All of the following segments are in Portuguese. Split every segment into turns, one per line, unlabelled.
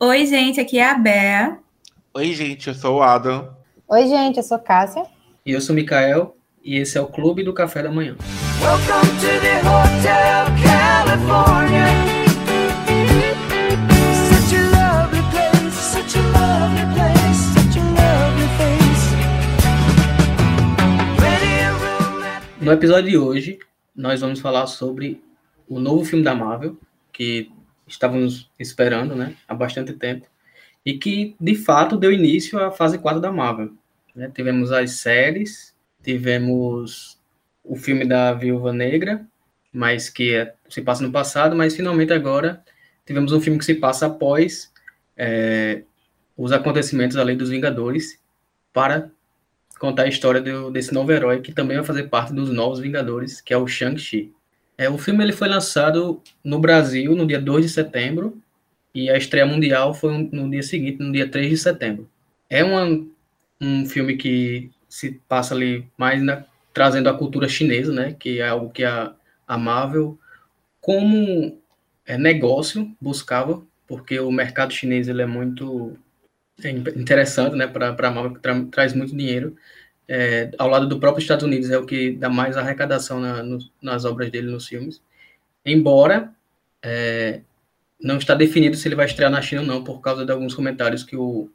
Oi, gente, aqui é a Bea.
Oi, gente, eu sou o Adam.
Oi, gente, eu sou Cássia.
E eu sou o Mikael, e esse é o Clube do Café da Manhã.
Welcome to the Hotel California. Such a lovely place, such a lovely place, such a lovely face. Ready a room at
No episódio de hoje, nós vamos falar sobre o novo filme da Marvel, que estávamos esperando né, há bastante tempo, e que, de fato, deu início à fase 4 da Marvel. né? Tivemos as séries, tivemos o filme da Viúva Negra, mas que é- se passa no passado, mas finalmente agora tivemos um filme que se passa após é, os acontecimentos da Lei dos Vingadores, para contar a história do- desse novo herói que também vai fazer parte dos novos Vingadores, que é o Shang-Chi. É, o filme ele foi lançado no Brasil no dia 2 de setembro e a estreia mundial foi no dia seguinte, no dia 3 de setembro. É uma, um filme que se passa ali mais na- trazendo a cultura chinesa, né, que é algo que a, a Marvel, como é, negócio, buscava, porque o mercado chinês ele é muito é, interessante né, para a Marvel, tra- traz muito dinheiro é, ao lado do próprio Estados Unidos, é o que dá mais arrecadação na- nos- nas obras dele, nos filmes. Embora é, não está definido se ele vai estrear na China ou não, por causa de alguns comentários que o,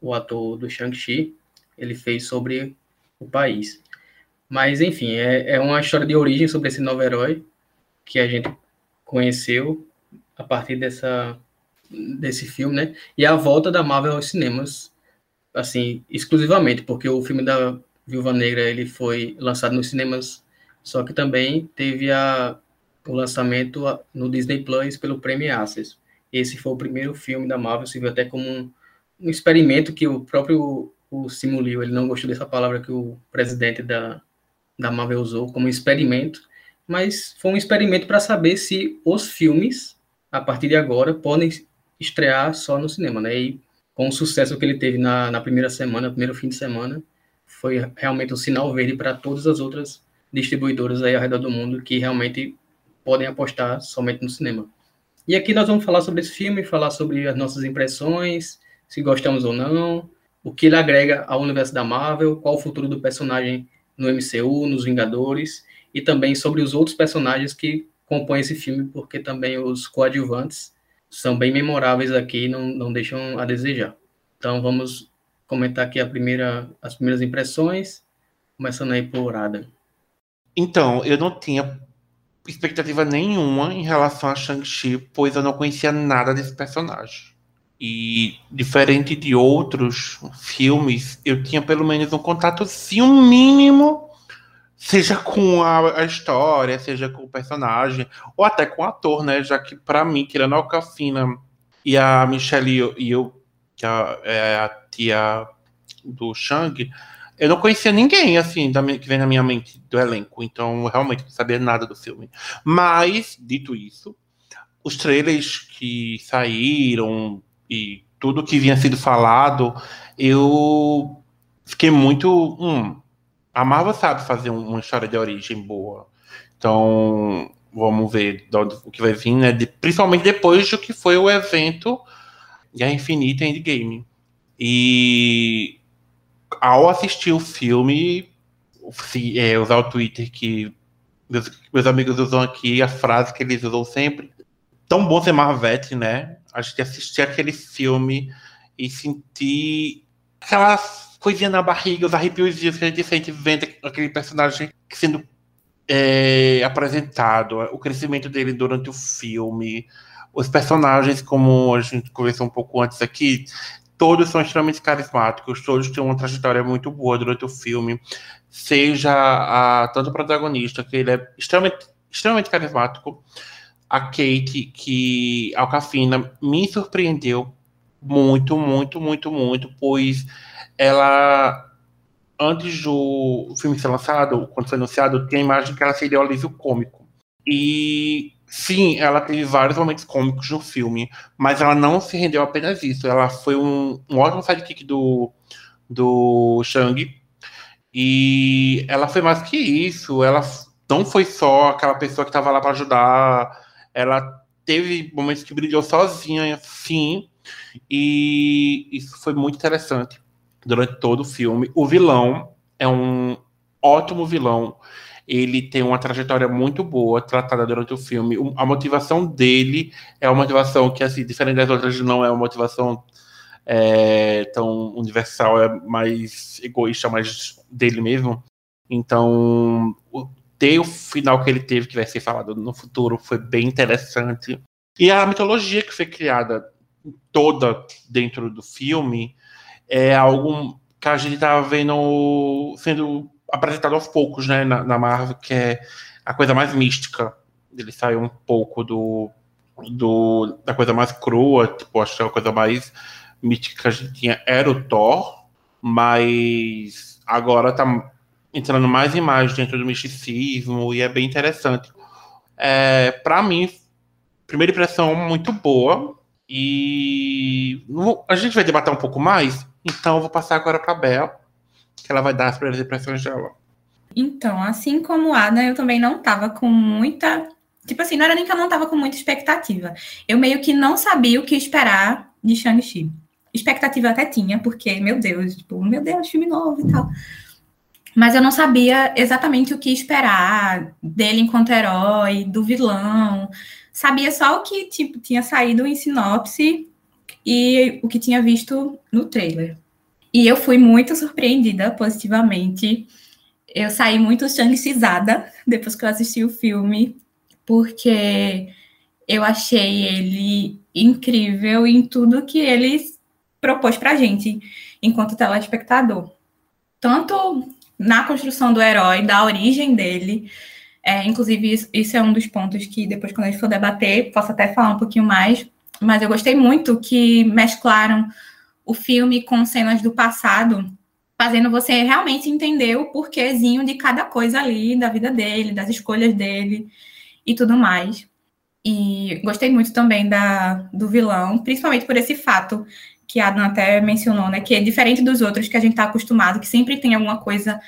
o ator do Shang-Chi ele fez sobre o país. Mas, enfim, é, é uma história de origem sobre esse novo herói que a gente conheceu a partir dessa, desse filme, né? E a volta da Marvel aos cinemas assim, exclusivamente, porque o filme da Viúva Negra ele foi lançado nos cinemas, só que também teve a, o lançamento no Disney Plus pelo Premiere Access. Esse foi o primeiro filme da Marvel, se viu até como um, um experimento que o próprio o Simu ele não gostou dessa palavra que o presidente da, da Marvel usou, como experimento, mas foi um experimento para saber se os filmes, a partir de agora, podem estrear só no cinema, né? E com o sucesso que ele teve na, na primeira semana, primeiro fim de semana, foi realmente um sinal verde para todas as outras distribuidoras aí ao redor do mundo que realmente podem apostar somente no cinema. E aqui nós vamos falar sobre esse filme, falar sobre as nossas impressões, se gostamos ou não, o que ele agrega ao universo da Marvel, qual o futuro do personagem no MCU, nos Vingadores, e também sobre os outros personagens que compõem esse filme, porque também os coadjuvantes são bem memoráveis aqui não, não deixam a desejar. Então vamos comentar aqui a primeira, as primeiras impressões, começando aí por Adam.
Então, eu não tinha expectativa nenhuma em relação a Shang-Chi, pois eu não conhecia nada desse personagem. E, diferente de outros filmes, eu tinha pelo menos um contato-sim, um mínimo, seja com a, a história, seja com o personagem, ou até com o ator, né? Já que, pra mim, tirando a Alcafina e a Michelle e eu, que a- é a tia do Shang, eu não conhecia ninguém, assim, da que vem na minha mente do elenco, então realmente não sabia nada do filme. Mas, dito isso, os trailers que saíram e tudo que vinha sido falado, eu fiquei muito. Hum, a Marvel sabe fazer um- uma história de origem boa. Então, vamos ver de onde- o que vai vir, né? de- principalmente depois do que foi o evento Guerra Infinita Endgame. E ao assistir o filme, se, é, usar o Twitter que meus, meus amigos usam aqui, a frase que eles usam sempre. Tão bom ser Marvete, né? A gente assistir aquele filme e sentir aquela coisinha na barriga, os arrepios que a gente sente vendo aquele personagem sendo é, apresentado, o crescimento dele durante o filme, os personagens, como a gente conversou um pouco antes aqui, todos são extremamente carismáticos, todos têm uma trajetória muito boa durante o filme, seja a, tanto o protagonista, que ele é extremamente, extremamente carismático, a Kate, que a Alcafina me surpreendeu muito, muito, muito, muito, pois ela antes do filme ser lançado, quando foi anunciado, tinha a imagem que ela seria o alívio cômico. E sim, ela teve vários momentos cômicos no filme, mas ela não se rendeu apenas isso. Ela foi um, um ótimo sidekick do, do Shang. E ela foi mais que isso. Ela não foi só aquela pessoa que estava lá para ajudar. Ela teve momentos que brilhou sozinha, sim. E isso foi muito interessante durante todo o filme. O vilão é um ótimo vilão. Ele tem uma trajetória muito boa tratada durante o filme. A motivação dele é uma motivação que, assim, diferente das outras, não é uma motivação é, tão universal, é mais egoísta, mais dele mesmo. Então, ter o final que ele teve, que vai ser falado no futuro, foi bem interessante. E a mitologia que foi criada toda dentro do filme é algo que a gente tá vendo sendo apresentado aos poucos, né, na, na Marvel, que é a coisa mais mística. Ele saiu um pouco do, do da coisa mais crua, tipo, acho que a coisa mais mística que a gente tinha era o Thor, mas agora tá entrando mais e mais dentro do misticismo e é bem interessante. É, para mim, primeira impressão muito boa e a gente vai debater um pouco mais, então eu vou passar agora para Bel, que ela vai dar as primeiras impressões dela.
Então, assim como a Ada, eu também não tava com muita. Tipo assim, não era nem que eu não tava com muita expectativa. Eu meio que não sabia o que esperar de Shang-Chi. Expectativa até tinha, porque, meu Deus, tipo, meu Deus, filme novo e tal. Mas eu não sabia exatamente o que esperar dele enquanto herói, do vilão. Sabia só o que tipo, tinha saído em sinopse e o que tinha visto no trailer. E eu fui muito surpreendida positivamente eu saí muito shang depois que eu assisti o filme, porque eu achei ele incrível em tudo que ele propôs pra gente, enquanto telespectador. Tanto na construção do herói, da origem dele, é, inclusive isso, isso é um dos pontos que depois, quando a gente for debater, posso até falar um pouquinho mais, mas eu gostei muito que mesclaram o filme com cenas do passado, fazendo você realmente entender o porquêzinho de cada coisa ali, da vida dele, das escolhas dele e tudo mais. E gostei muito também da, do vilão, principalmente por esse fato que a Adam até mencionou, né? Que é diferente dos outros que a gente está acostumado, que sempre tem alguma coisa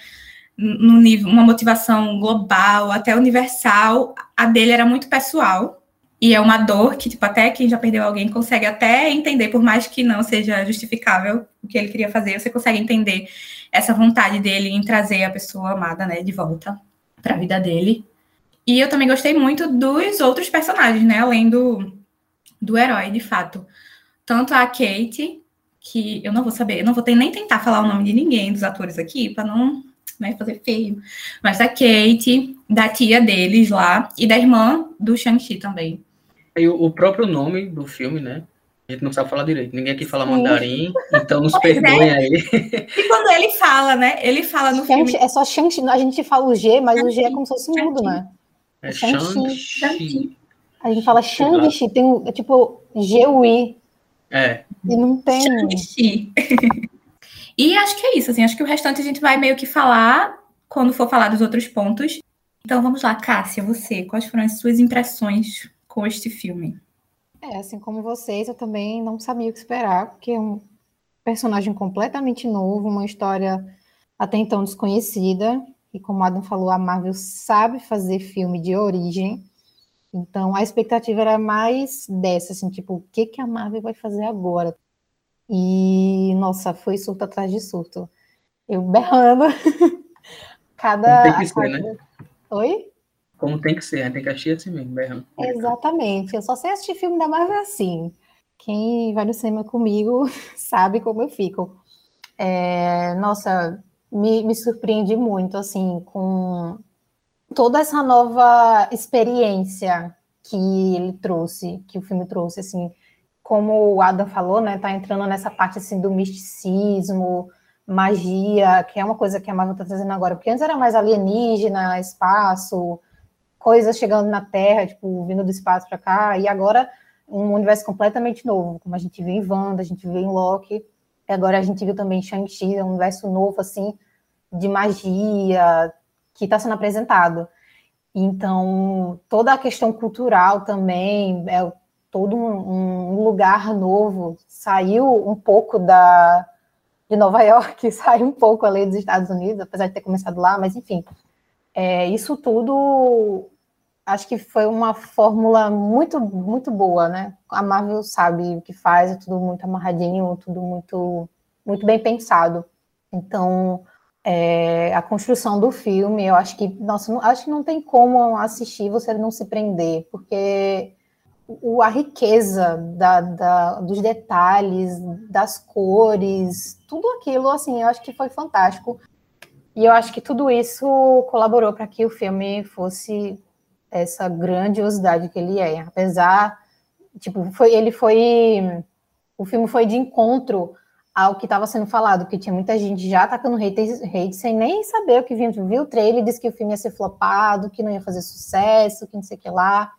no nível, uma motivação global, até universal. A dele era muito pessoal. E é uma dor que, tipo, até quem já perdeu alguém consegue até entender, por mais que não seja justificável o que ele queria fazer, você consegue entender essa vontade dele em trazer a pessoa amada, né, de volta para a vida dele. E eu também gostei muito dos outros personagens, né, além do, do herói, de fato. Tanto a Kate, que eu não vou saber, eu não vou ter, nem tentar falar o nome de ninguém dos atores aqui, para não né, fazer feio. Mas da Kate, da tia deles lá, e da irmã do Shang-Chi também.
E o, próprio nome do filme, né? A gente não sabe falar direito. Ninguém aqui fala
Sim.
mandarim, então nos
Pois é.
perdoem aí.
E quando ele fala, né? Ele fala no
Shang-Chi-
filme.
é só Shang-Chi, a gente fala o G, mas o G é como se fosse mudo, né?
É
Shang-Chi.
Shang-Chi.
A gente fala Shang-Chi, tem um- é tipo G-U-I,
É,
e não tem...
Shang-Chi. e acho que é isso, assim. Acho que o restante a gente vai meio que falar quando for falar dos outros pontos. Então vamos lá, Cássia, você, quais foram as suas impressões com este filme?
É, assim como vocês, eu também não sabia o que esperar, porque é um personagem completamente novo, uma história até então desconhecida, e como Adam falou, a Marvel sabe fazer filme de origem, então a expectativa era mais dessa, assim, tipo, o que que a Marvel vai fazer agora? E, nossa, foi surto atrás de surto. Eu berrando. Cada...
Tem que ser, né?
Oi?
como tem que ser, né? tem que assistir assim mesmo, berrando.
Exatamente. Eu só sei assistir filme da Marvel assim. Quem vai no cinema comigo sabe como eu fico. É, nossa, me, me surpreendi muito, assim, com toda essa nova experiência que ele trouxe, que o filme trouxe, assim, como o Adam falou, né, tá entrando nessa parte, assim, do misticismo, magia, que é uma coisa que a Marvel tá trazendo agora, porque antes era mais alienígena, espaço, coisas chegando na Terra, tipo, vindo do espaço para cá, e agora um universo completamente novo, como a gente viu em Wanda, a gente viu em Loki, e agora a gente viu também em Shang-Chi, é um universo novo, assim, de magia, que está sendo apresentado. Então, toda a questão cultural também, é todo um, um lugar novo, saiu um pouco da, de Nova York, saiu um pouco além dos Estados Unidos, apesar de ter começado lá, mas enfim, é, isso tudo acho que foi uma fórmula muito, muito boa, né? A Marvel sabe o que faz, é tudo muito amarradinho, tudo muito, muito bem pensado. Então, é, a construção do filme, eu acho que, nossa, não, acho que não tem como assistir você não se prender, porque o, a riqueza da, da, dos detalhes, das cores, tudo aquilo, assim, eu acho que foi fantástico. E eu acho que tudo isso colaborou para que o filme fosse essa grandiosidade que ele é. Apesar, tipo, foi, ele foi, o filme foi de encontro ao que estava sendo falado, que tinha muita gente já atacando hate, hate sem nem saber o que vinha, viu o trailer, disse que o filme ia ser flopado, que não ia fazer sucesso, que não sei o que lá,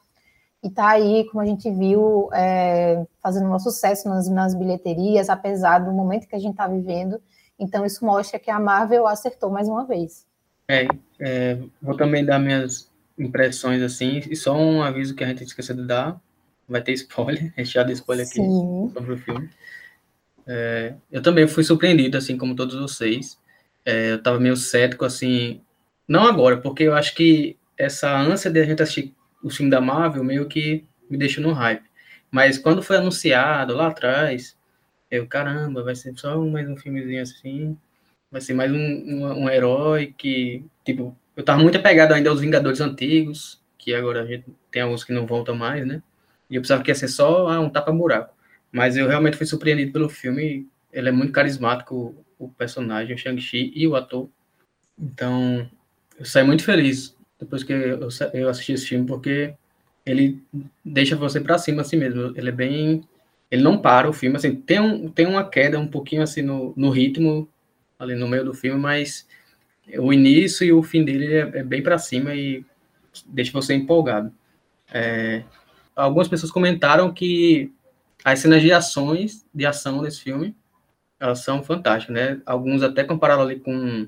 e tá aí, como a gente viu, é, fazendo um sucesso nas, nas bilheterias, apesar do momento que a gente está vivendo, então isso mostra que a Marvel acertou mais uma vez.
É, é, vou também dar minhas impressões assim, e só um aviso que a gente esqueceu de dar, vai ter spoiler, já deu spoiler aqui
Sim.
sobre o filme. É, eu também fui surpreendido, assim como todos vocês. É, eu estava meio cético, assim, não agora, porque eu acho que essa ânsia de a gente assistir o filme da Marvel meio que me deixou no hype. Mas quando foi anunciado lá atrás, eu, caramba, vai ser só mais um filmezinho assim, vai ser mais um, um, um herói que, tipo, eu tava muito apegado ainda aos Vingadores antigos, que agora a gente tem alguns que não voltam mais, né? E eu pensava que ia ser só ah, um tapa-buraco. Mas eu realmente fui surpreendido pelo filme. Ele é muito carismático, o personagem, o Shang-Chi e o ator. Então, eu saí muito feliz depois que eu, eu assisti esse filme, porque ele deixa você pra cima assim mesmo. Ele é bem. Ele não para o filme, assim, tem, um, tem uma queda um pouquinho assim no, no ritmo, ali no meio do filme, mas o início e o fim dele é, é bem pra cima e deixa você empolgado. É, algumas pessoas comentaram que as cenas de ações, de ação nesse filme, elas são fantásticas, né? Alguns até compararam ali com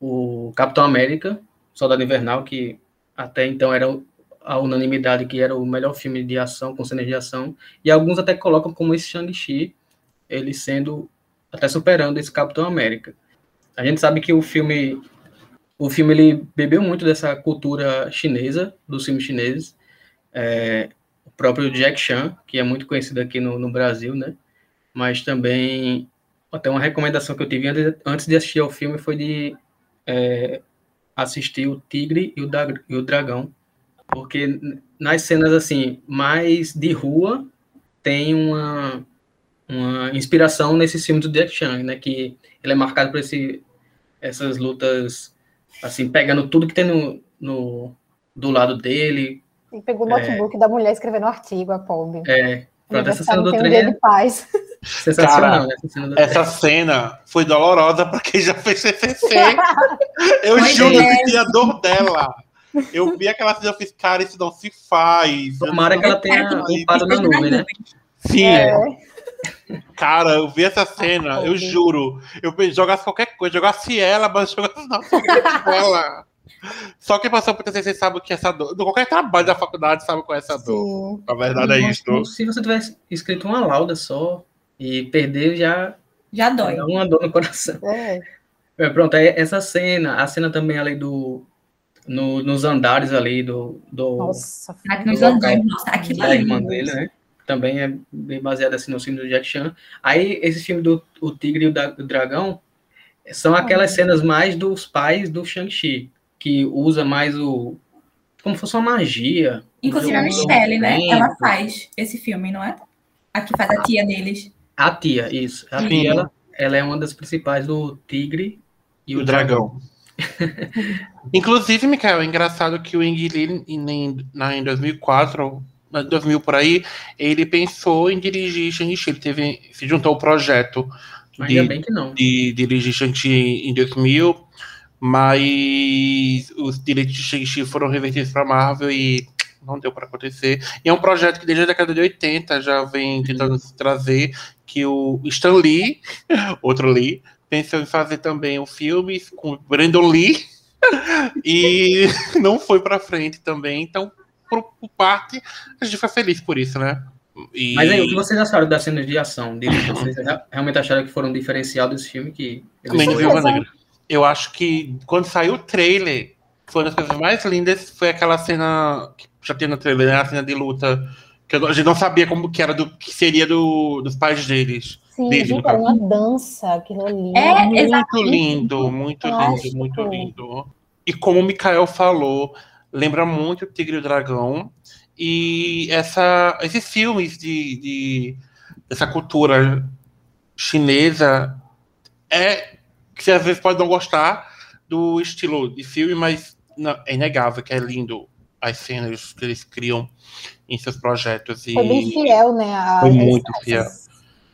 o Capitão América, Soldado Invernal, que até então era a unanimidade que era o melhor filme de ação, com cenas de ação, e alguns até colocam como esse Shang-Chi, ele sendo, até superando esse Capitão América. A gente sabe que o filme, o filme ele bebeu muito dessa cultura chinesa, dos filmes chineses, é, o próprio Jack Chan, que é muito conhecido aqui no, no Brasil, né? Mas também, até uma recomendação que eu tive antes, antes de assistir ao filme foi de é, assistir o Tigre e o, Dag- e o Dragão, porque nas cenas assim mais de rua tem uma uma inspiração nesse filme do Jack Chan, né? Que ele é marcado por esse essas lutas assim pegando tudo que tem no, no do lado dele,
E pegou o notebook da mulher escrevendo artigo, a pobre.
é, pronto, essa cena do
um
trem é
de paz.
Sensacional, né? Essa cena
foi dolorosa pra quem já fez CCC. Eu
Pois
juro, eu
é.
senti a dor dela. Eu vi aquela cena, eu fiz, cara, isso não se faz.
Tomara que ela tenha upado na nuvem, né?
Sim,
É,
cara, eu vi essa cena, eu
pobre.
juro. Eu jogasse qualquer coisa, jogasse ela, mas jogasse na dela. Só quem passou por TCC sabe o que é essa dor. Qualquer trabalho da faculdade sabe qual é essa dor.
sim.
A verdade é isso.
Se você tivesse escrito uma lauda só e perder, já
Já dói.
dá uma dor no coração.
É.
É, pronto, é essa cena, a cena também ali do. no- nos andares ali do. do
Nossa,
nos
Do local.
andando. Nossa, aquilo
da irmã dele, né? Também é bem baseado assim no filme do Jack Chan. Aí, esse filme do o Tigre e o, da- o Dragão são aquelas cenas mais dos pais do Shang-Chi, que usa mais o. como se fosse uma magia.
Inclusive a Michelle, né? Ela faz esse filme, não é? A que faz a tia deles.
A tia, isso. A
Sim.
tia, ela, ela é uma das principais do Tigre e o,
o
Dragão.
dragão. Inclusive, Mikael, é engraçado que o Ang Lee, em, na- em 2004, em 2000 por aí, ele pensou em dirigir Shang-Chi. Ele teve, se juntou ao projeto
Ainda
de,
bem que não.
de dirigir Shang-Chi em 2000, mas os direitos de Shang-Chi foram revertidos para Marvel e não deu para acontecer. E é um projeto que desde a década de 80 já vem tentando se trazer, que o Stan Lee, outro Lee, pensou em fazer também um filme com Brandon Lee e não foi para frente também. Então, por, por parte, a gente foi feliz por isso, né? E-
Mas aí, o que vocês acharam das cenas de ação dele? Vocês rea- realmente acharam que foram um diferencial desse filme? Que ele
Também de
foi-
Viúva Negra. Eu acho que quando saiu o trailer, foi uma das coisas mais lindas. Foi aquela cena que já tem no trailer, né, a cena de luta, que a gente não sabia como que era do que seria do, dos pais deles.
Sim,
Dele,
gente, era
caso.
uma dança, aquilo ali.
É,
muito
exatamente.
lindo, muito lindo, muito lindo. E como o Mikael falou, lembra muito o Tigre e o Dragão. E essa, esses filmes de, de dessa cultura chinesa é que você às vezes pode não gostar do estilo de filme, mas não, é inegável que é lindo as cenas que eles criam em seus projetos. E
Foi bem fiel, né? A,
Foi
essa-
muito fiel.
essas-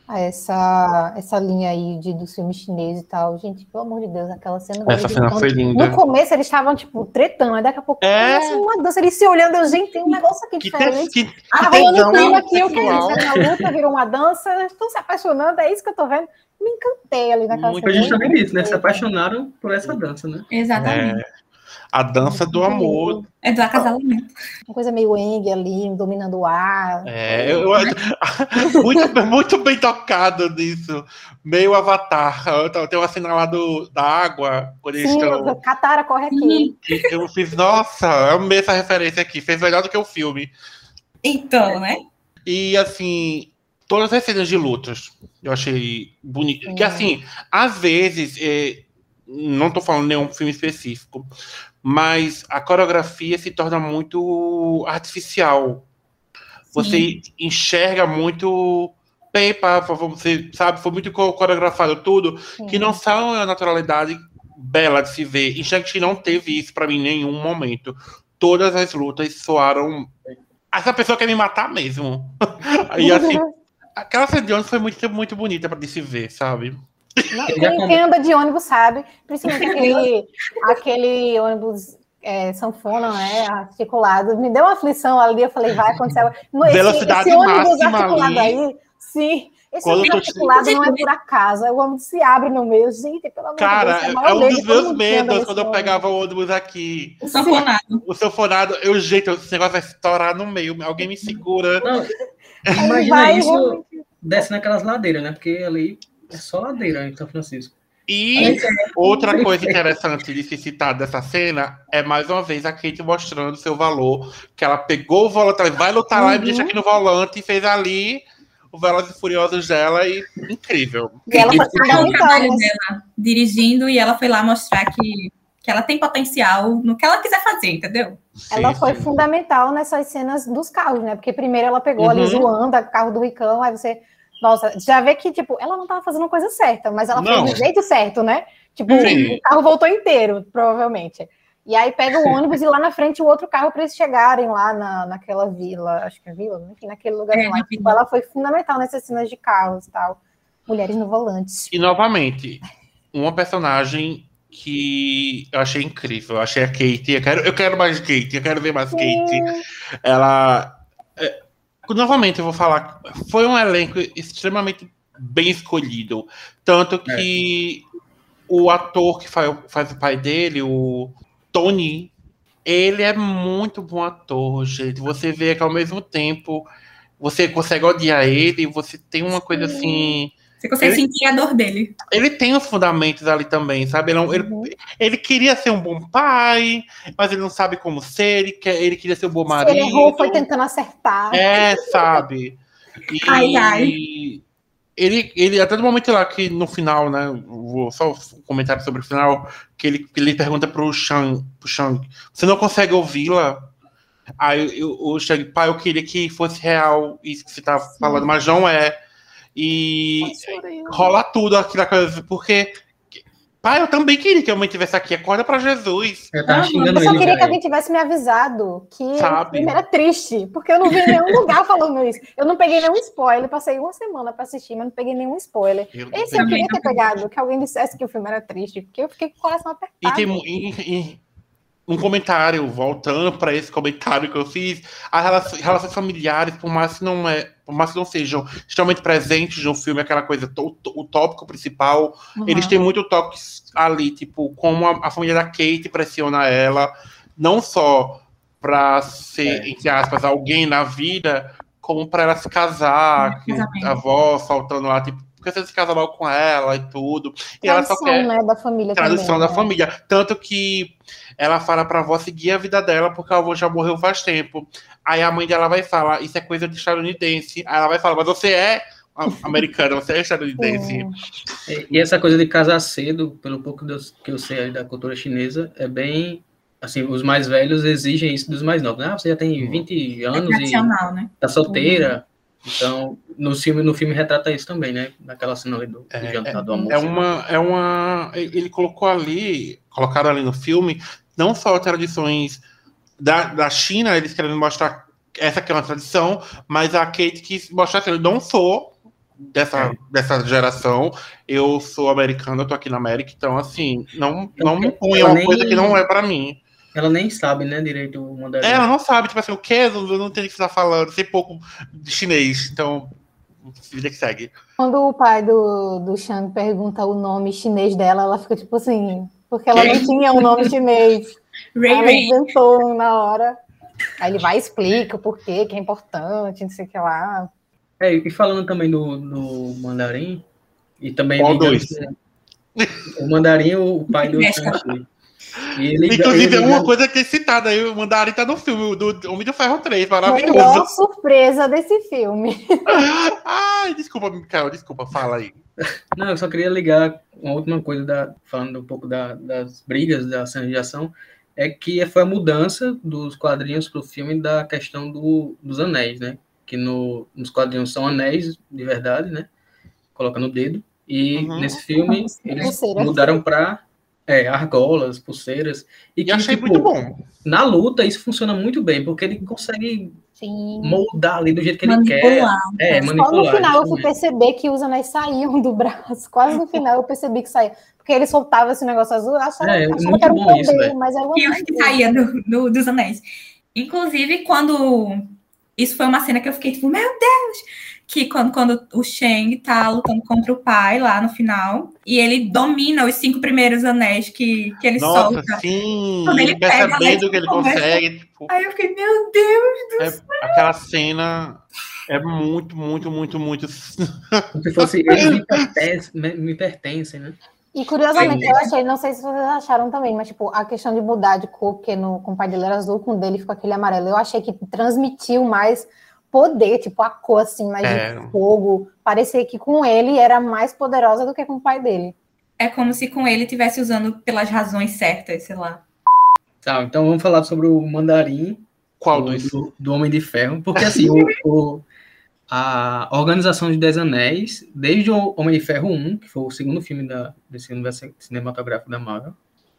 a essa, essa linha aí de, do filme chinês e tal. Gente, pelo amor de Deus, aquela cena.
essa cena foi linda.
No começo eles estavam, tipo, tretando, aí daqui a pouco
É.
começa uma dança, eles se olhando, eu, gente, tem um negócio aqui
Que,
diferente.
te- que,
Ah,
que
rolando um clima aqui, o que é isso? Era uma luta, virou uma dança, estão se apaixonando, é isso que eu tô vendo. Me encantei ali naquela
Muito
Foi
cena.
justamente isso, né? Se apaixonaram por essa dança, né?
Exatamente.
A dança do amor.
É do acasalamento.
Uma coisa meio Eng ali, dominando o ar.
É, eu, muito, muito bem tocado nisso. Meio avatar. Eu- Tem uma cena lá do, da água, quando eles
Sim,
estão.
Catara corre aqui.
Eu fiz, nossa, eu amei essa referência aqui. Fez melhor do que o filme.
Então, né?
E assim, todas as cenas de lutas eu achei bonito. Que assim, às vezes, é, não tô falando nenhum filme específico, mas a coreografia se torna muito artificial. Você enxerga muito paper, você sabe, foi muito co- coreografado tudo, que não são a naturalidade bela de se ver. E Shang-Chi não teve isso pra mim em nenhum momento. Todas as lutas soaram. Essa pessoa quer me matar mesmo. e assim, aquela cena de foi muito, muito bonita de se ver, sabe?
Não, quem, quem anda de ônibus sabe, principalmente aquele, aquele ônibus é, sanfona, né, articulado, me deu uma aflição ali, eu falei, vai acontecer. No, esse,
Velocidade
esse ônibus
máxima
articulado
ali.
aí, sim, esse
Quando
ônibus articulado não é por acaso, o ônibus se abre no meio, gente, pelo amor
Cara,
de Deus,
é,
o maior
é um dos meus medos
nesse
quando eu
ônibus.
pegava o ônibus aqui.
O sanfonado.
O sanfonado, eu, gente, esse negócio vai estourar no meio. Alguém me segura.
Não, imagina
vai,
isso desce naquelas ladeiras, né? Porque ali é só ladeira em São Francisco.
E outra coisa interessante de se citar dessa cena é mais uma vez a Kate mostrando seu valor, que ela pegou o volante, ela vai lutar lá e
Uhum.
deixa aqui no volante e fez ali o Velozes e Furiosos dela e incrível.
E ela foi
o
fundamental,
trabalho
né?
dela dirigindo e ela foi lá mostrar que, que ela tem potencial no que ela quiser fazer, entendeu?
Ela
Sim,
foi
sim.
fundamental nessas cenas dos carros, né? Porque primeiro ela pegou ali
Uhum.
zoando o carro do Ricão, aí você. Nossa, já vê que, tipo, ela não tava fazendo a coisa certa, mas ela
Não.
fez do jeito certo, né? Tipo,
Sim.
o carro voltou inteiro, provavelmente. E aí pega o ônibus e lá na frente o outro carro para eles chegarem lá na, naquela vila, acho que é vila, enfim, naquele lugar
É,
lá. Tipo, ela foi fundamental nessas cenas de carros e tal. Mulheres no volante.
E novamente, uma personagem que eu achei incrível. Eu achei a Kate. Eu quero, eu quero mais Kate, eu quero ver mais Kate. Ela. é, novamente, eu vou falar. Foi um elenco extremamente bem escolhido. Tanto que o ator que faz, faz o pai dele, o Tony, ele é muito bom ator, gente. Você vê que ao mesmo tempo você consegue odiar ele, você tem uma coisa assim.
Você consegue
Ele-
sentir a dor dele.
Ele tem os fundamentos ali também, sabe? Ele, ele-
Uhum.
ele queria ser um bom pai, mas ele não sabe como ser, ele, quer, ele queria ser um bom marido.
ele errou, foi tentando acertar.
É, sabe? E
Ai, ai.
Ele, ele, até no momento lá que no final, né? Vou só um comentário sobre o final, que ele, ele pergunta pro Shang, pro Shang, você não consegue ouvi-la? Aí eu- o Shang, pai, eu queria que fosse real isso que você tá falando, mas não é. E rola tudo aqui na coisa, porque. Pai, eu também queria que a mãe estivesse aqui. Acorda pra Jesus.
Eu
Ah,
Eu só
ele.
queria que alguém tivesse me avisado que
Sabe?
o filme era triste, porque eu não vi em nenhum lugar falando isso. Eu não peguei nenhum spoiler, passei uma semana para assistir, mas não peguei nenhum spoiler.
Eu-
Esse eu queria ter pegado, que alguém dissesse que o filme era triste, porque eu fiquei com o coração
E
apertado.
tem e- e- um comentário, voltando para esse comentário que eu fiz, as relações, relações familiares, por mais que não é, por mais que não sejam extremamente presentes no filme, aquela coisa, to- o tópico principal,
Uhum.
eles têm muito toques ali, tipo, como a, a família da Kate pressiona ela, não só para ser,
É.
entre aspas, alguém na vida, como para ela se casar,
É,
que a avó faltando lá, tipo, porque você se casa logo com ela e tudo. E ela só
Tradição,
quer
né, da família
tradução
também.
da
né?
família. Tanto que ela fala pra avó seguir a vida dela, porque a avó já morreu faz tempo. Aí a mãe dela vai falar, isso é coisa de estadunidense. Aí ela vai falar, mas você é americana, você é estadunidense.
Sim.
E- E essa coisa de casar cedo, pelo pouco que eu sei da cultura chinesa, é bem. Assim, os mais velhos exigem isso dos mais novos. Ah, você já tem 20
É
anos e
tradicional, né?
tá solteira. Então, no filme, no filme retrata isso também, né? Naquela cena ali do, do
É,
jantar do almoço.
É uma, é uma. Ele colocou ali, colocaram ali no filme, não só tradições da, da China, eles querendo mostrar essa que é uma tradição, mas a Kate quis mostrar que eu não sou dessa,
É.
dessa geração, eu sou americana, eu tô aqui na América, então assim, não, não me põe uma
nem-
coisa que não é pra mim.
Ela nem sabe, né, direito o mandarim.
É, ela não sabe, tipo assim, o que? Eu não tenho o que tá falando, sei pouco de chinês, então. Vida que segue.
Quando o pai do, do Shang pergunta o nome chinês dela, ela fica tipo assim, porque ela não tinha um nome chinês.
Ray
ela
Ray.
inventou na hora. Aí ele vai e explica o porquê, que é importante, não sei o que lá.
É, e falando também do, do mandarim, e também
Qual dois?
o mandarim, o pai do
Mexe.
Ele
Inclusive, é uma coisa que é citada aí, o Mandarim tá no filme do Homem do Ferro 3,
Melhor
maravilhoso.
surpresa desse filme.
Ai, desculpa, Mikael, desculpa, fala aí.
Não, eu só queria ligar uma última coisa, da, falando um pouco da- das brigas da cena de ação, é que foi a mudança dos quadrinhos para o filme da questão do, dos anéis, né? Que no, nos quadrinhos são anéis de verdade, né? Coloca no dedo. E
Uhum.
nesse filme
Nossa,
eles mudaram para é, argolas, pulseiras. E,
E
que,
achei
tipo,
muito bom.
Na luta, isso funciona muito bem, porque ele consegue
Sim.
moldar ali do jeito que ele quer.
Manipular.
É,
Só no
manipular.
final eu fui perceber que os anéis saíam do braço. Quase no final eu percebi que saía. Porque ele soltava esse negócio azul, achava,
É,
achava
muito
que era um
bom isso,
poder,
velho.
mas era um
E
anel
que
dele.
saía do, do- dos anéis. Inclusive, quando. Isso foi uma cena que eu fiquei tipo, meu Deus! Que quando, quando o Shang tá lutando contra o pai lá no final, e ele domina os cinco primeiros anéis que, que ele
Nossa,
solta.
sim,
Quando ele
ele
pega,
percebendo que ele
começa-
consegue. Tipo,
Aí eu fiquei, meu Deus!
é- aquela cena é muito, muito, muito, muito.
Como se fosse, eles me pertencem, me- me pertencem, né?
E curiosamente,
Sim.
eu achei, não sei se vocês acharam também, mas tipo, a questão de mudar de cor, porque no, com o pai dele era azul, com o dele ficou aquele amarelo, eu achei que transmitiu mais poder, tipo, a cor assim, mais
É.
de fogo. Parecia que com ele era mais poderosa do que com o pai dele.
É como se com ele estivesse usando pelas razões certas, sei lá.
Tá, então vamos falar sobre o mandarim
Qual
do, do, do Homem de Ferro, porque assim, o, o- a Organização de Dez Anéis, desde o Homem de Ferro 1, que foi o segundo filme da, desse universo cinematográfico da Marvel,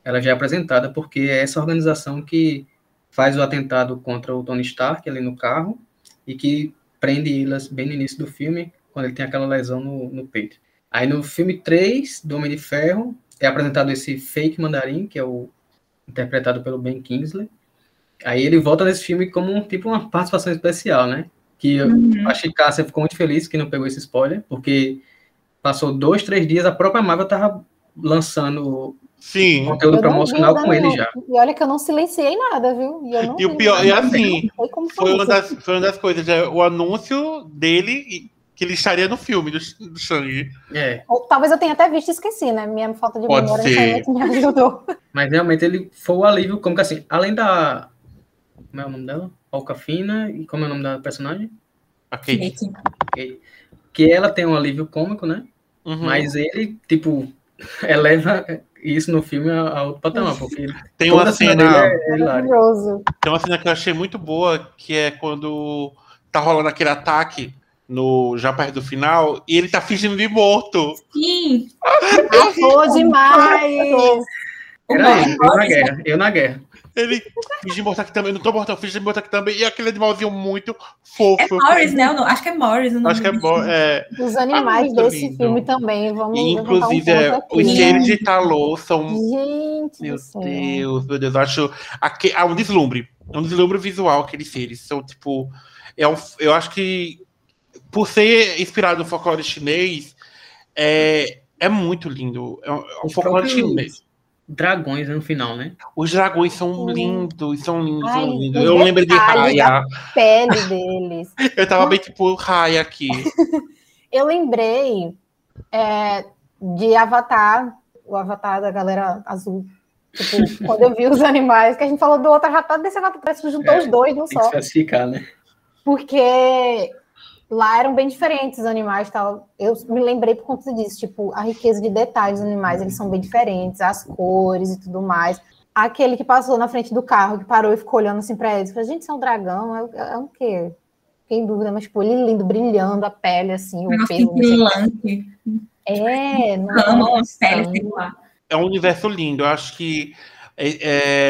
ela já é apresentada porque é essa organização que faz o atentado contra o Tony Stark ali no carro e que prende ele bem no início do filme, quando ele tem aquela lesão no, no peito. Aí no filme 3 do Homem de Ferro é apresentado esse fake mandarim, que é o interpretado pelo Ben Kingsley. Aí ele volta nesse filme como um, tipo uma participação especial, né? Que eu
Uhum.
acho que Cássia ficou muito feliz que não pegou esse spoiler, porque passou dois, três dias, a própria Marvel tava lançando
Sim.
conteúdo
Eu
promocional
vi,
com ele já.
E olha que eu não silenciei nada, viu? E, eu não
E o pior,
nada.
e assim, foi uma
isso.
das, foi uma das coisas, é, o anúncio dele que ele estaria no filme do, do Shang.
É,
Ou Talvez eu tenha até visto e esqueci, né? Minha falta de
Pode
memória
ser.
me ajudou.
mas realmente ele foi o alívio, como que assim, além da. Como é o nome dela? Alcafina, e como é o nome da personagem?
A Kate.
Que, que ela tem um alívio cômico, né?
Uhum.
Mas ele, tipo, eleva isso no filme a, a outro patamar, porque
Tem uma
cena
cena.
é, é.
Tem uma cena que eu achei muito boa, que é quando tá rolando aquele ataque no já perto do final e ele tá fingindo de morto.
sim!
Arrasou demais!
Era ele, eu na guerra, eu na guerra.
Ele finge de morto aqui também, não tô morto, eu finge de morto aqui também. E aquele animalzinho muito fofo.
É Morris, né? o no- Acho que é Morris o nome
Acho que é
bichinho.
É,
Os animais
muito
desse
lindo.
filme também, vamos um
inclusive,
ponto
é,
aqui.
os cheiros de Talô são.
Gente
Meu
do céu.
Deus, meu Deus, eu acho. Aqui, há um deslumbre. É um deslumbre visual aqueles seres. São, tipo. É um, eu acho que, por ser inspirado no folclore chinês, é, é muito lindo. É um, é um folclore chinês.
Dragões né, no final, né?
Os dragões são
Sim.
lindos, são lindos,
Ai,
são lindos.
os
Eu lembro de Raya.
Pele deles.
Eu tava bem tipo Raya aqui.
Eu lembrei É, de Avatar, o Avatar da galera azul. Tipo, quando eu vi os animais, que a gente falou do outro Avatar, desse Avatar, parece que juntou
É,
os dois
que
só.
especificar, né?
Porque lá eram bem diferentes os animais tal. Eu me lembrei por conta disso, tipo, a riqueza de detalhes dos animais, eles são bem diferentes, as cores e tudo mais. Aquele que passou na frente do carro, que parou e ficou olhando assim pra eles, falou, gente, isso é um dragão? É, o- é um quê? Fiquei em dúvida, mas, tipo, ele lindo, brilhando a pele, assim, o
Negócio
pelo. não sei o quê.
brilhante.
É,
Cama,
nossa.
pele, lá.
É um universo lindo. Eu acho que é-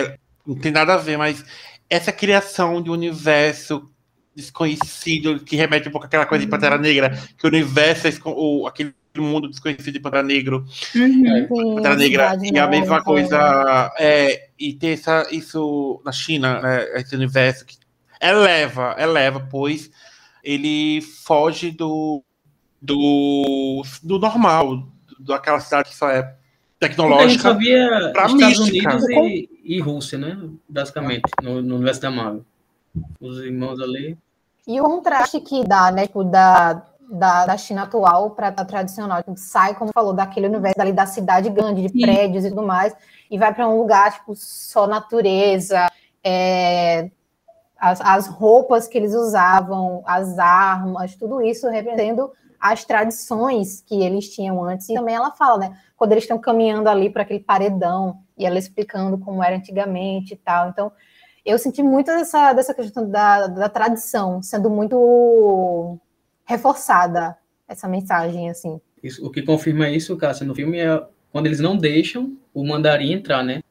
é, não tem nada a ver, mas essa criação de um universo desconhecido que remete um pouco àquela coisa de Pantera Negra, que o universo é esco- o, aquele mundo desconhecido de Pantera Negro,
Uhum.
Sim,
Pantera Negra e a
nova,
mesma coisa é, e ter essa, isso na China, né, esse universo que eleva, eleva, pois ele foge do do, do normal, daquela cidade que só é
Porque a gente só
tecnológica.
via
pra
Estados
mística.
Unidos e, e Rússia, né? Basicamente, no, no universo da Marvel. Os irmãos ali.
E o contraste que dá, né, tipo, da, da, da China atual para a tradicional, tipo, sai, como falou, daquele universo ali da cidade grande, de
Sim.
prédios e tudo mais, e vai para um lugar, tipo, só natureza, é, as, as roupas que eles usavam, as armas, tudo isso representando as tradições que eles tinham antes. E também ela fala, né, quando eles estão caminhando ali para aquele paredão, e ela explicando como era antigamente e tal. Então, eu senti muito dessa, dessa questão da, da tradição sendo muito reforçada, essa mensagem, assim.
Isso, o que confirma isso, Cássia, no filme é quando eles não deixam o mandarim entrar, né?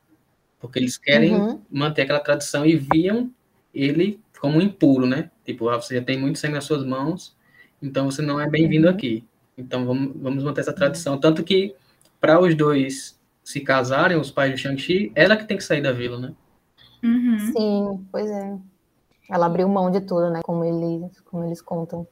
Porque eles querem
Uhum.
manter aquela tradição e viam ele como impuro, né? Tipo, ah, você já tem muito sangue nas suas mãos, então você não é bem-vindo
Uhum.
aqui. Então vamos, vamos manter essa tradição. Tanto que, para os dois se casarem, os pais de Shang-Chi, ela que tem que sair da vila, né?
Uhum.
Sim, pois é. Ela abriu mão de tudo, né? Como eles, como eles contam.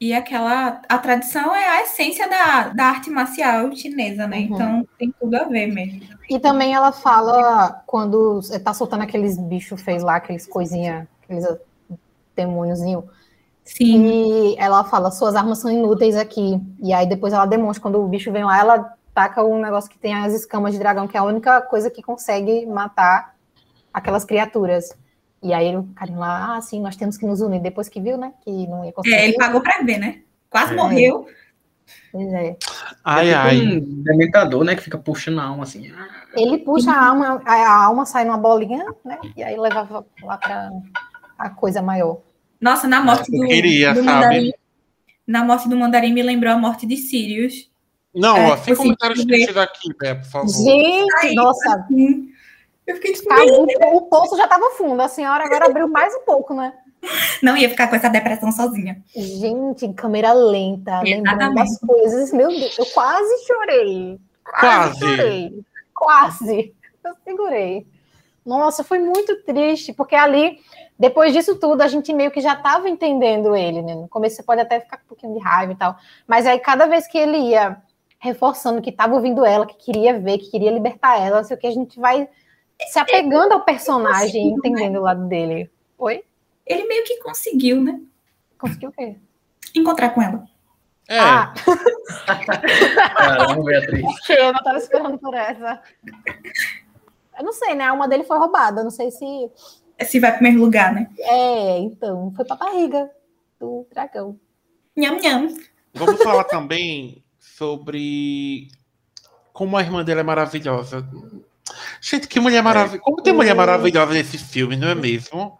E aquela. A tradição é a essência da, da arte marcial chinesa, né?
Uhum.
Então tem tudo a ver mesmo.
E também ela fala quando tá soltando aqueles bichos fez lá, aqueles coisinha, aqueles demôniozinho.
Sim.
E ela fala, suas armas são inúteis aqui. E aí depois ela demonstra, quando o bicho vem lá, ela taca um negócio que tem as escamas de dragão, que é a única coisa que consegue matar aquelas criaturas. E aí o carinha lá, ah, sim, nós temos que nos unir. Depois que viu, né, que não ia conseguir.
É, ele pagou pra ver, né? Quase
É.
morreu.
Pois é.
Ai, ai.
um dementador, né? Que fica puxando a alma assim.
Ele puxa a alma, a alma sai numa bolinha, né, e aí leva lá pra a coisa maior.
Nossa, na morte
Eu
do,
queria,
do
sabe?
mandarim. Na morte do mandarim me lembrou a morte de Sirius.
Não,
É,
sem
assim,
comentários tristes aqui, Bé, por favor.
Gente,
Ai,
nossa,
Sim. Eu fiquei tipo,
acabou, o poço já tava fundo, a senhora agora abriu mais um pouco, né?
não ia ficar com essa depressão sozinha.
Gente, em câmera lenta, lembrando das coisas. Meu Deus, eu quase chorei.
Quase.
chorei. Quase. Eu segurei. Nossa, foi muito triste, porque ali, depois disso tudo, a gente meio que já estava entendendo ele, né? No começo você pode até ficar com um pouquinho de raiva e tal, mas aí cada vez que ele ia reforçando que estava ouvindo ela, que queria ver, que queria libertar ela, não sei o que, a gente vai se apegando ao personagem, entendendo o lado dele. Oi?
Ele meio que conseguiu, né?
Conseguiu o quê?
Encontrar com ela.
É,
Ah,
Caramba, Beatriz.
eu não tava esperando por essa. Eu não sei, né? A alma dele foi roubada. Eu não sei se.
Se vai pro mesmo lugar, né?
É, então, foi pra barriga do dragão.
Nham, nham.
vamos falar também sobre como a irmã dele é maravilhosa. Gente, que mulher maravilhosa. Como tem mulher maravilhosa nesse filme, não é mesmo?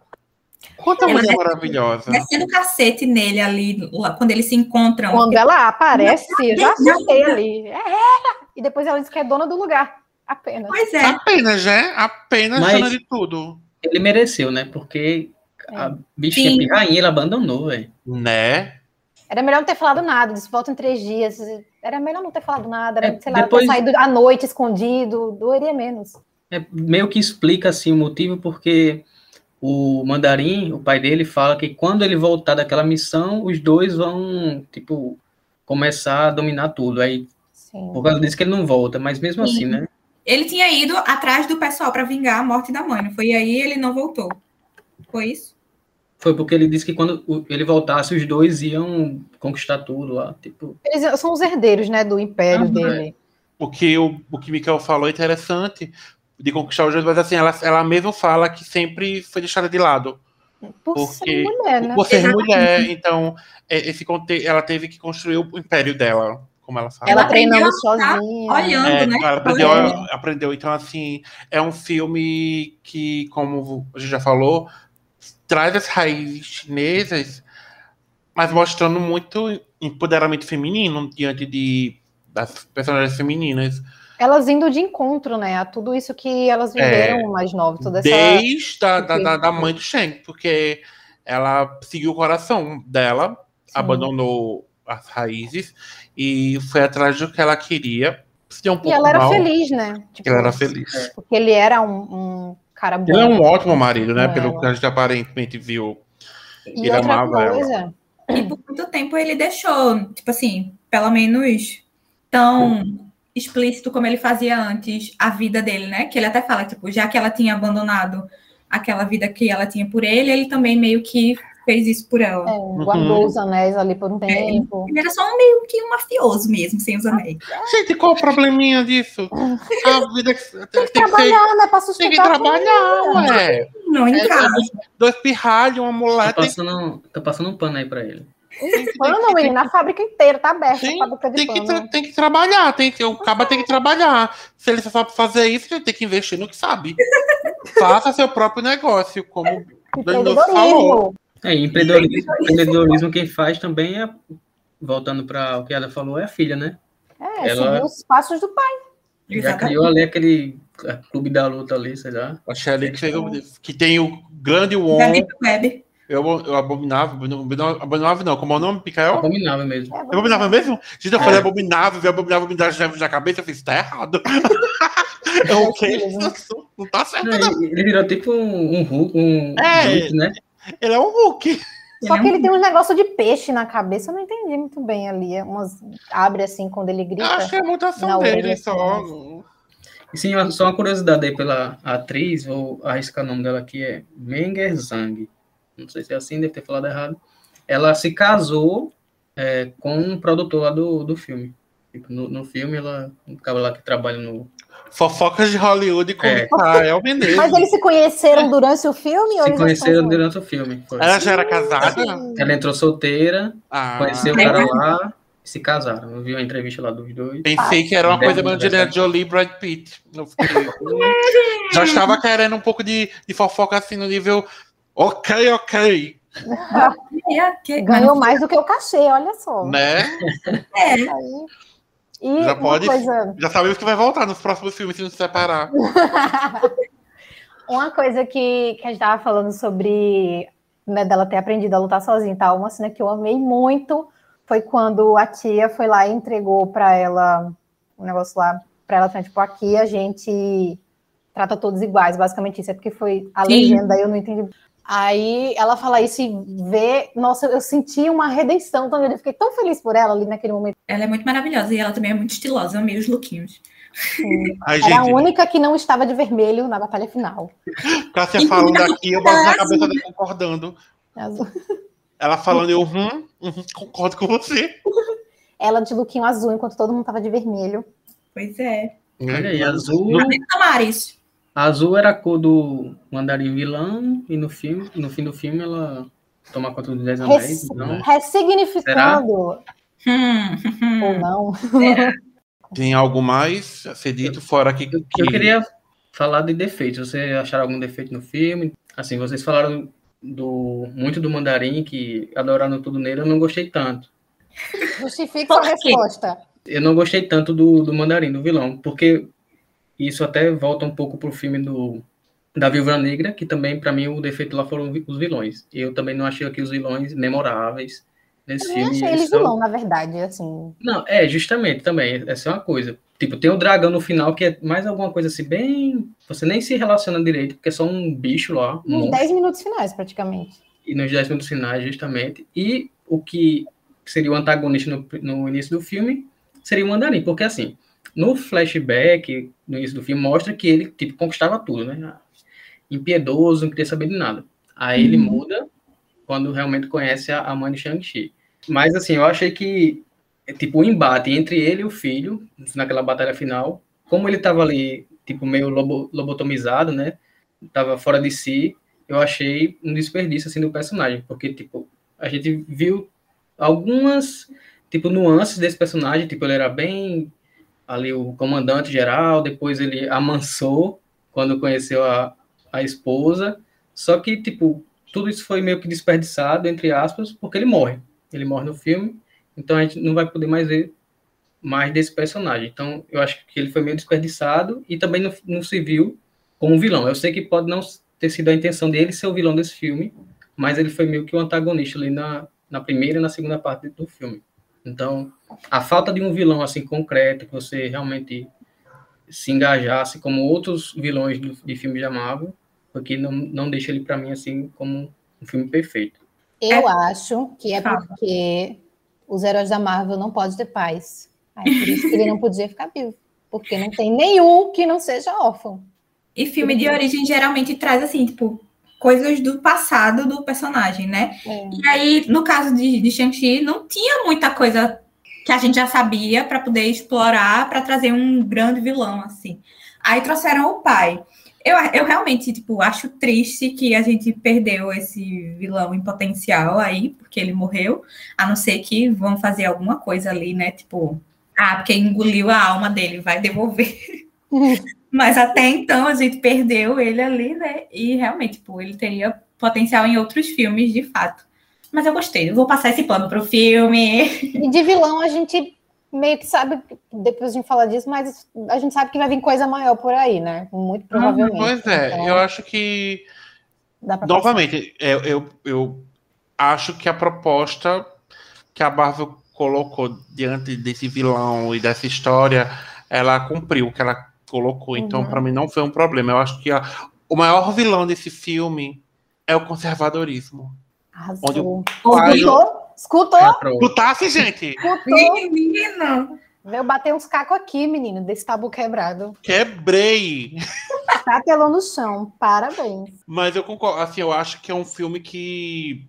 Quanta
Ela
mulher
é-
maravilhosa.
Descendo o cacete nele ali, lá, quando eles se encontram.
Quando ela aparece, eu já assustei ali. É ela! E depois ela diz que é dona do lugar. Apenas.
Pois é.
Apenas, né? Apenas
Mas-
dona de tudo.
Ele mereceu, né? Porque a bichinha
Sim.
pirrainha, ele abandonou, velho.
Né?
Era melhor não ter falado nada. Disse, volta em três dias. Era melhor não ter falado nada. Era,
É,
sei lá,
depois-
ter saído à noite escondido. Doeria menos.
É meio que explica assim o motivo porque o mandarim, o pai dele, fala que quando ele voltar daquela missão, os dois vão, tipo, começar a dominar tudo. Aí,
Sim.
por causa disso que ele não volta, mas mesmo
Sim.
assim, né?
Ele tinha ido atrás do pessoal pra vingar a morte da mãe, não foi? E aí ele não voltou. Foi isso?
Foi porque ele disse que quando ele voltasse, os dois iam conquistar tudo lá. Tipo,
Eles são os herdeiros, né, do império
Aham.
dele.
O que o, o que Mikael falou é interessante de conquistar os dois, mas assim, ela, ela mesma fala que sempre foi deixada de lado.
Por
Porque-
ser mulher, né?
Por ser
Exatamente.
mulher, então, é, esse conte ela teve que construir o império dela, como ela fala.
Ela treinando sozinha.
olhando.
É,
né?
ela aprendeu, aprendeu. Então, assim, é um filme que, como a gente já falou, traz as raízes chinesas, mas mostrando muito empoderamento feminino diante de, das personagens femininas.
Elas indo de encontro, né? A tudo isso que elas viveram mais novas, toda essa.
Desde a, da, da, da mãe do Shang, porque ela seguiu o coração dela, abandonou as raízes e foi atrás do que ela queria. Se um
E
pouco
ela era
mal,
feliz, né? Tipo,
ela era feliz.
Porque ele era um, um cara bom.
Ele é um ótimo marido, né?
É.
Pelo que a gente aparentemente viu.
E
ele
outra
amava ela.
coisa,
E por muito tempo ele deixou, tipo assim, pelo menos tão explícito como ele fazia antes a vida dele, né? Que ele até fala, tipo, já que ela tinha abandonado aquela vida que ela tinha por ele, ele também meio que fez isso por ela.
é, guardou os anéis ali por um tempo.
Ele era só um meio que um mafioso mesmo, sem os anéis.
Gente, qual o probleminha disso? A vida que- tem, que ser.
Trabalhar, né? Pra
Tem
sustentar
que
a
trabalhar, ué.
Não em
É,
casa.
Dois pirralhos, uma mulher. Tem,
passando, tá passando um pano aí pra ele.
Pano, menina, a fábrica inteira tá aberta.
Tem-
a fábrica de
tem que, tem que trabalhar. Tem que, o caba tem que trabalhar. Se ele só sabe fazer isso, ele tem que investir no que sabe. Faça seu próprio negócio, como o Danilo falou.
Empreendedorismo.
É, empreendedorismo, empreendedorismo quem faz também é, voltando para o que ela falou, é a filha, né?
É,
Ela-
seguir os passos do pai.
Já
Exatamente.
criou ali aquele clube da luta ali, sei lá.
A Shelly que, que tem o grande.
Deep Web.
Eu, eu abominava, abominava, abominava não, como é o nome, Picael?
Abominável mesmo.
É,
Eu abominava mesmo? Gente, eu falei abominável, vi abominável me dar chave na cabeça, eu fiz, tá errado. É o quê? Não tá certo, não.
Ele, virou tipo um, um Hulk, um
É.
Hulk, né?
Ele é um Hulk.
Só que
é
ele tem um negócio de peixe na cabeça, eu não entendi muito bem ali. é Umas abre assim quando ele
Eu
grita.
acho que é a mutação dele só.
E sim, uma- só uma curiosidade aí pela atriz, vou arriscar o nome dela aqui, é Menger Zhang. Não sei se é assim, deve ter falado errado. Ela se casou é, com um produtor lá do, do filme. Tipo, no, no filme, ela, um cara lá que trabalha no.
Fofocas de Hollywood com
É.
Micael Menezes.
Mas eles se conheceram durante o filme ou
Se conheceram durante o filme. Foi.
Ela já era casada?
Ela entrou solteira,
Ah,
conheceu o cara lá e se casaram. Eu vi uma entrevista lá dos dois.
pensei que era uma coisa meio. Angelina Jolie e Brad Pitt. Fiquei, hum, já estava querendo um pouco de, de fofoca assim no nível. Ok, ok.
Ganhou mais do que o cachê, olha só.
Né?
É,
Aí. E
Já
uma
pode-
coisa,
Já sabemos que vai voltar nos próximos filmes se não se separar.
uma coisa que, que a gente tava falando sobre né, dela ter aprendido a lutar sozinha e tal, uma cena que eu amei muito foi quando a tia foi lá e entregou para ela um negócio lá para ela, então, tipo, aqui a gente trata todos iguais, basicamente isso, é porque foi a
Sim.
legenda, eu não entendi. Aí ela fala isso e vê, nossa, eu senti uma redenção também, eu fiquei tão feliz por ela ali naquele momento.
ela é muito maravilhosa e ela também é muito estilosa, eu amei os lookinhos.
Ai,
Era a
gente,
única que não estava de vermelho na batalha final.
Cássia falando aqui, eu boto na cabeça dela concordando.
Azul.
Ela falando, eu, hum, uhum, concordo com você.
Ela de lookinho azul, enquanto todo mundo tava de vermelho.
Pois é.
Olha aí, azul.
Tamares.
A azul era a cor do mandarim vilão, e no filme, no fim do filme ela toma conta dos Dez Anéis.
Res-
Então,
Ressignificando,
Hum,
ou não.
Tem algo mais a ser dito fora que.
eu,
que-
eu queria falar de defeitos. Você acharam algum defeito no filme? Assim, vocês falaram do muito do mandarim, que adoraram tudo nele, eu não gostei tanto.
Sua
quê?
resposta.
Eu não gostei tanto do, do mandarim, do vilão, porque isso até volta um pouco pro filme do da Viúva Negra, que também, para mim, o defeito lá foram os vilões. Eu também não achei aqui os vilões memoráveis nesse
Eu
filme.
achei
eles
ele
são-
vilão, na verdade, assim.
Não, é, justamente, também, essa é uma coisa. Tipo, tem o dragão no final, que é mais alguma coisa assim, bem... Você nem se relaciona direito, porque é só um bicho lá, um
Nos
monstro,
10 minutos finais, praticamente.
e nos 10 minutos finais, justamente. E o que seria o antagonista no, no início do filme seria o Mandarim, porque assim, no flashback, no início do filme, mostra que ele, tipo, conquistava tudo, né? Impiedoso, não queria saber de nada. Aí ele
Uhum.
muda quando realmente conhece a, a mãe de Shang-Chi. Mas, assim, eu achei que, tipo, o embate entre ele e o filho, naquela batalha final, como ele tava ali, tipo, meio lobo, lobotomizado, né? Tava fora de si, eu achei um desperdício, assim, do personagem. Porque, tipo, a gente viu algumas, tipo, nuances desse personagem. Tipo, ele era bem ali o comandante geral, depois ele amansou quando conheceu a, a esposa. Só que, tipo, tudo isso foi meio que desperdiçado, entre aspas, porque ele morre. Ele morre no filme, então a gente não vai poder mais ver mais desse personagem. Então, eu acho que ele foi meio desperdiçado e também não, não se viu como vilão. Eu sei que pode não ter sido a intenção dele ser o vilão desse filme, mas ele foi meio que o antagonista ali na, na primeira e na segunda parte do filme. Então, a falta de um vilão assim concreto, que você realmente se engajasse como outros vilões de, de filmes da Marvel, porque não, não deixa ele para mim assim como um filme perfeito.
Eu acho que é porque os heróis da Marvel não podem ter paz. Aí por isso que ele não podia ficar vivo. Porque não tem nenhum que não seja órfão.
E filme de origem geralmente traz, assim, tipo, coisas do passado do personagem, né?
É.
E aí, no caso de, de Shang-Chi, não tinha muita coisa que a gente já sabia para poder explorar, para trazer um grande vilão, assim. Aí trouxeram o pai. Eu, eu realmente, tipo, acho triste que a gente perdeu esse vilão em potencial aí, porque ele morreu, a não ser que vão fazer alguma coisa ali, né? Tipo, ah, porque engoliu a alma dele, vai devolver. Mas até então a gente perdeu ele ali, né? E realmente, tipo, ele teria potencial em outros filmes, de fato. Mas eu gostei, eu vou passar esse pano pro filme.
E de vilão a gente meio que sabe, depois a gente fala disso, mas a gente sabe que vai vir coisa maior por aí, né? Muito provavelmente.
Pois é,
Então,
eu acho que
dá pra
Novamente, é, eu, eu acho que a proposta que a Marvel colocou diante desse vilão e dessa história, ela cumpriu o que ela colocou. Então,
Uhum.
pra mim, não foi um problema. Eu acho que a- o maior vilão desse filme é o conservadorismo.
Arrasou.
Onde o
Escutou? Escutou?
Tá assim, gente?
Escutou?
Menino!
Veio bater uns cacos aqui, menino, desse tabu quebrado.
Quebrei.
Catelou no chão. Parabéns.
Mas eu concordo, assim, eu acho que é um filme que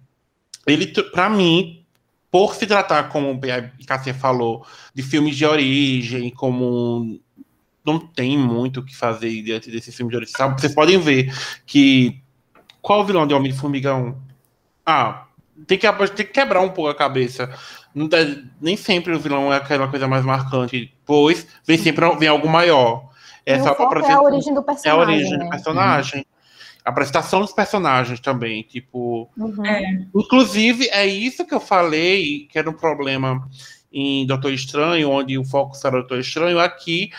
ele, pra mim, por se tratar, como a Cassia falou, de filmes de origem, como não tem muito o que fazer diante desse filme de origem, sabe? Vocês podem ver que qual o vilão de Homem-Formiga 1? Ah, tem que, tem que quebrar um pouco a cabeça. Não dá- nem sempre o vilão é aquela coisa mais marcante, pois vem sempre vem algo maior.
E o
Essa
foco é a origem do
é a
personagem.
origem
né?
do personagem. A apresentação dos personagens também, tipo.
Uhum.
É.
Inclusive, é isso que eu falei, que era um problema em Doutor Estranho, onde o foco era o Doutor Estranho. Aqui,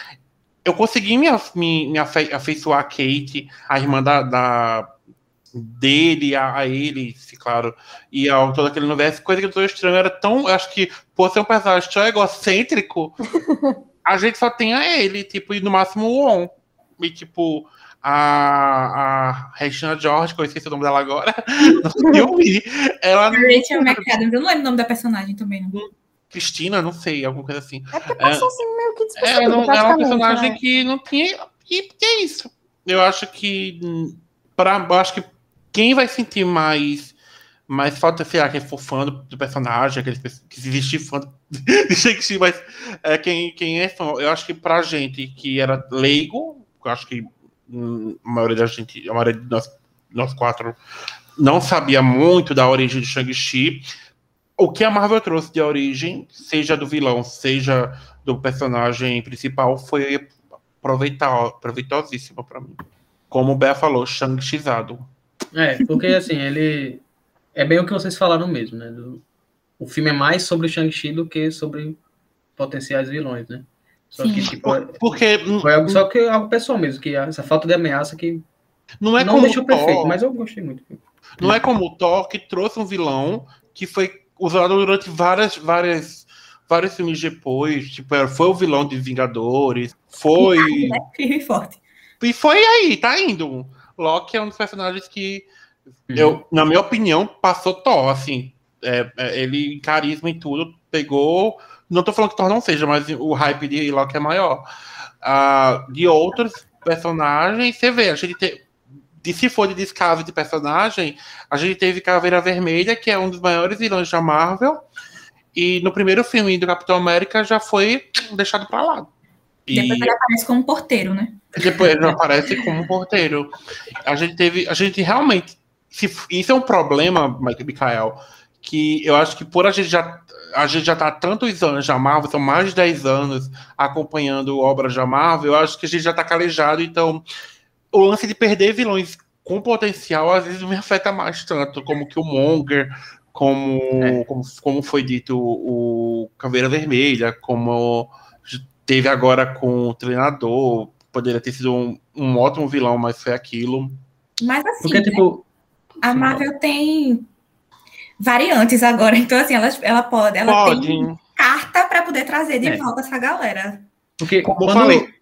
eu consegui me, me, me afe- afeiçoar a Kate, a irmã da, da- dele, a, a ele, se claro, e ao todo aquele universo, coisa que o Doutor Estranho era tão. Eu acho que, por ser um personagem tão egocêntrico, a gente só tem a ele, tipo, e no máximo o On. E, tipo, a, a Regina George, que eu esqueci o nome dela agora, no filme, ela não.
Rachel McAdams, eu não lembro o nome da personagem também, não.
Cristina, não sei, alguma coisa assim.
É porque passou assim meio que despercebido,
não, ela é uma personagem
né?
que não tinha. E que é isso? Eu acho que. Pra, eu acho que quem vai sentir mais. Mais falta, sei lá, quem for fã do, do personagem, aqueles que se existir fã de Shang-Chi, mas é, quem, quem é fã, eu acho que pra gente que era leigo, eu acho que hum, a maioria da gente, a maioria de nós, nós quatro, não sabia muito da origem de Shang-Chi. O que a Marvel trouxe de origem, seja do vilão, seja do personagem principal, foi aproveitar, proveitosíssimo pra mim. Como o Bé falou, Shang-Chizado.
É, porque assim, ele. É bem o que vocês falaram mesmo, né? Do- O filme é mais sobre o Shang-Chi do que sobre potenciais vilões, né? Só que,
Sim.
tipo, é-
Porque
foi algo, só que é algo pessoal mesmo, que essa falta de ameaça que
não é
não
como
deixou
o Thor,
perfeito, mas eu gostei muito.
não é como o Thor que trouxe um vilão que foi usado durante várias, várias, vários filmes depois. Tipo, era- foi o vilão de Vingadores, foi.
Né? Firme e forte.
E foi aí, tá indo. Loki é um dos personagens que,
Uhum.
eu, na minha opinião, passou Thor, assim. É, é, ele, em carisma e tudo, pegou. Não tô falando que Thor não seja, mas o hype de Loki é maior. Ah, de outros personagens, você vê, a gente tem. de se for de descaso de personagem, a gente teve Caveira Vermelha, que é um dos maiores vilões da Marvel, e no primeiro filme do Capitão América já foi deixado pra lá. E
Depois ele aparece como porteiro, né?
depois ele aparece como porteiro. A gente teve, a gente realmente, se- isso é um problema, Mike Mikael, que eu acho que por a gente já a gente já tá há tantos anos da Marvel, são mais de 10 anos acompanhando obras da Marvel, eu acho que a gente já tá calejado, então o lance de perder vilões com potencial às vezes não me afeta mais tanto, como que o Monger, como,
É.
como, como foi dito o Caveira Vermelha, como teve agora com o treinador, poderia ter sido um, um ótimo vilão, mas foi aquilo.
Mas assim,
Porque,
né,
tipo,
a Marvel tem variantes agora, então assim, ela, ela pode, ela
Pode,
tem carta para poder trazer de
É.
volta essa galera.
porque
como eu
quando,
falei.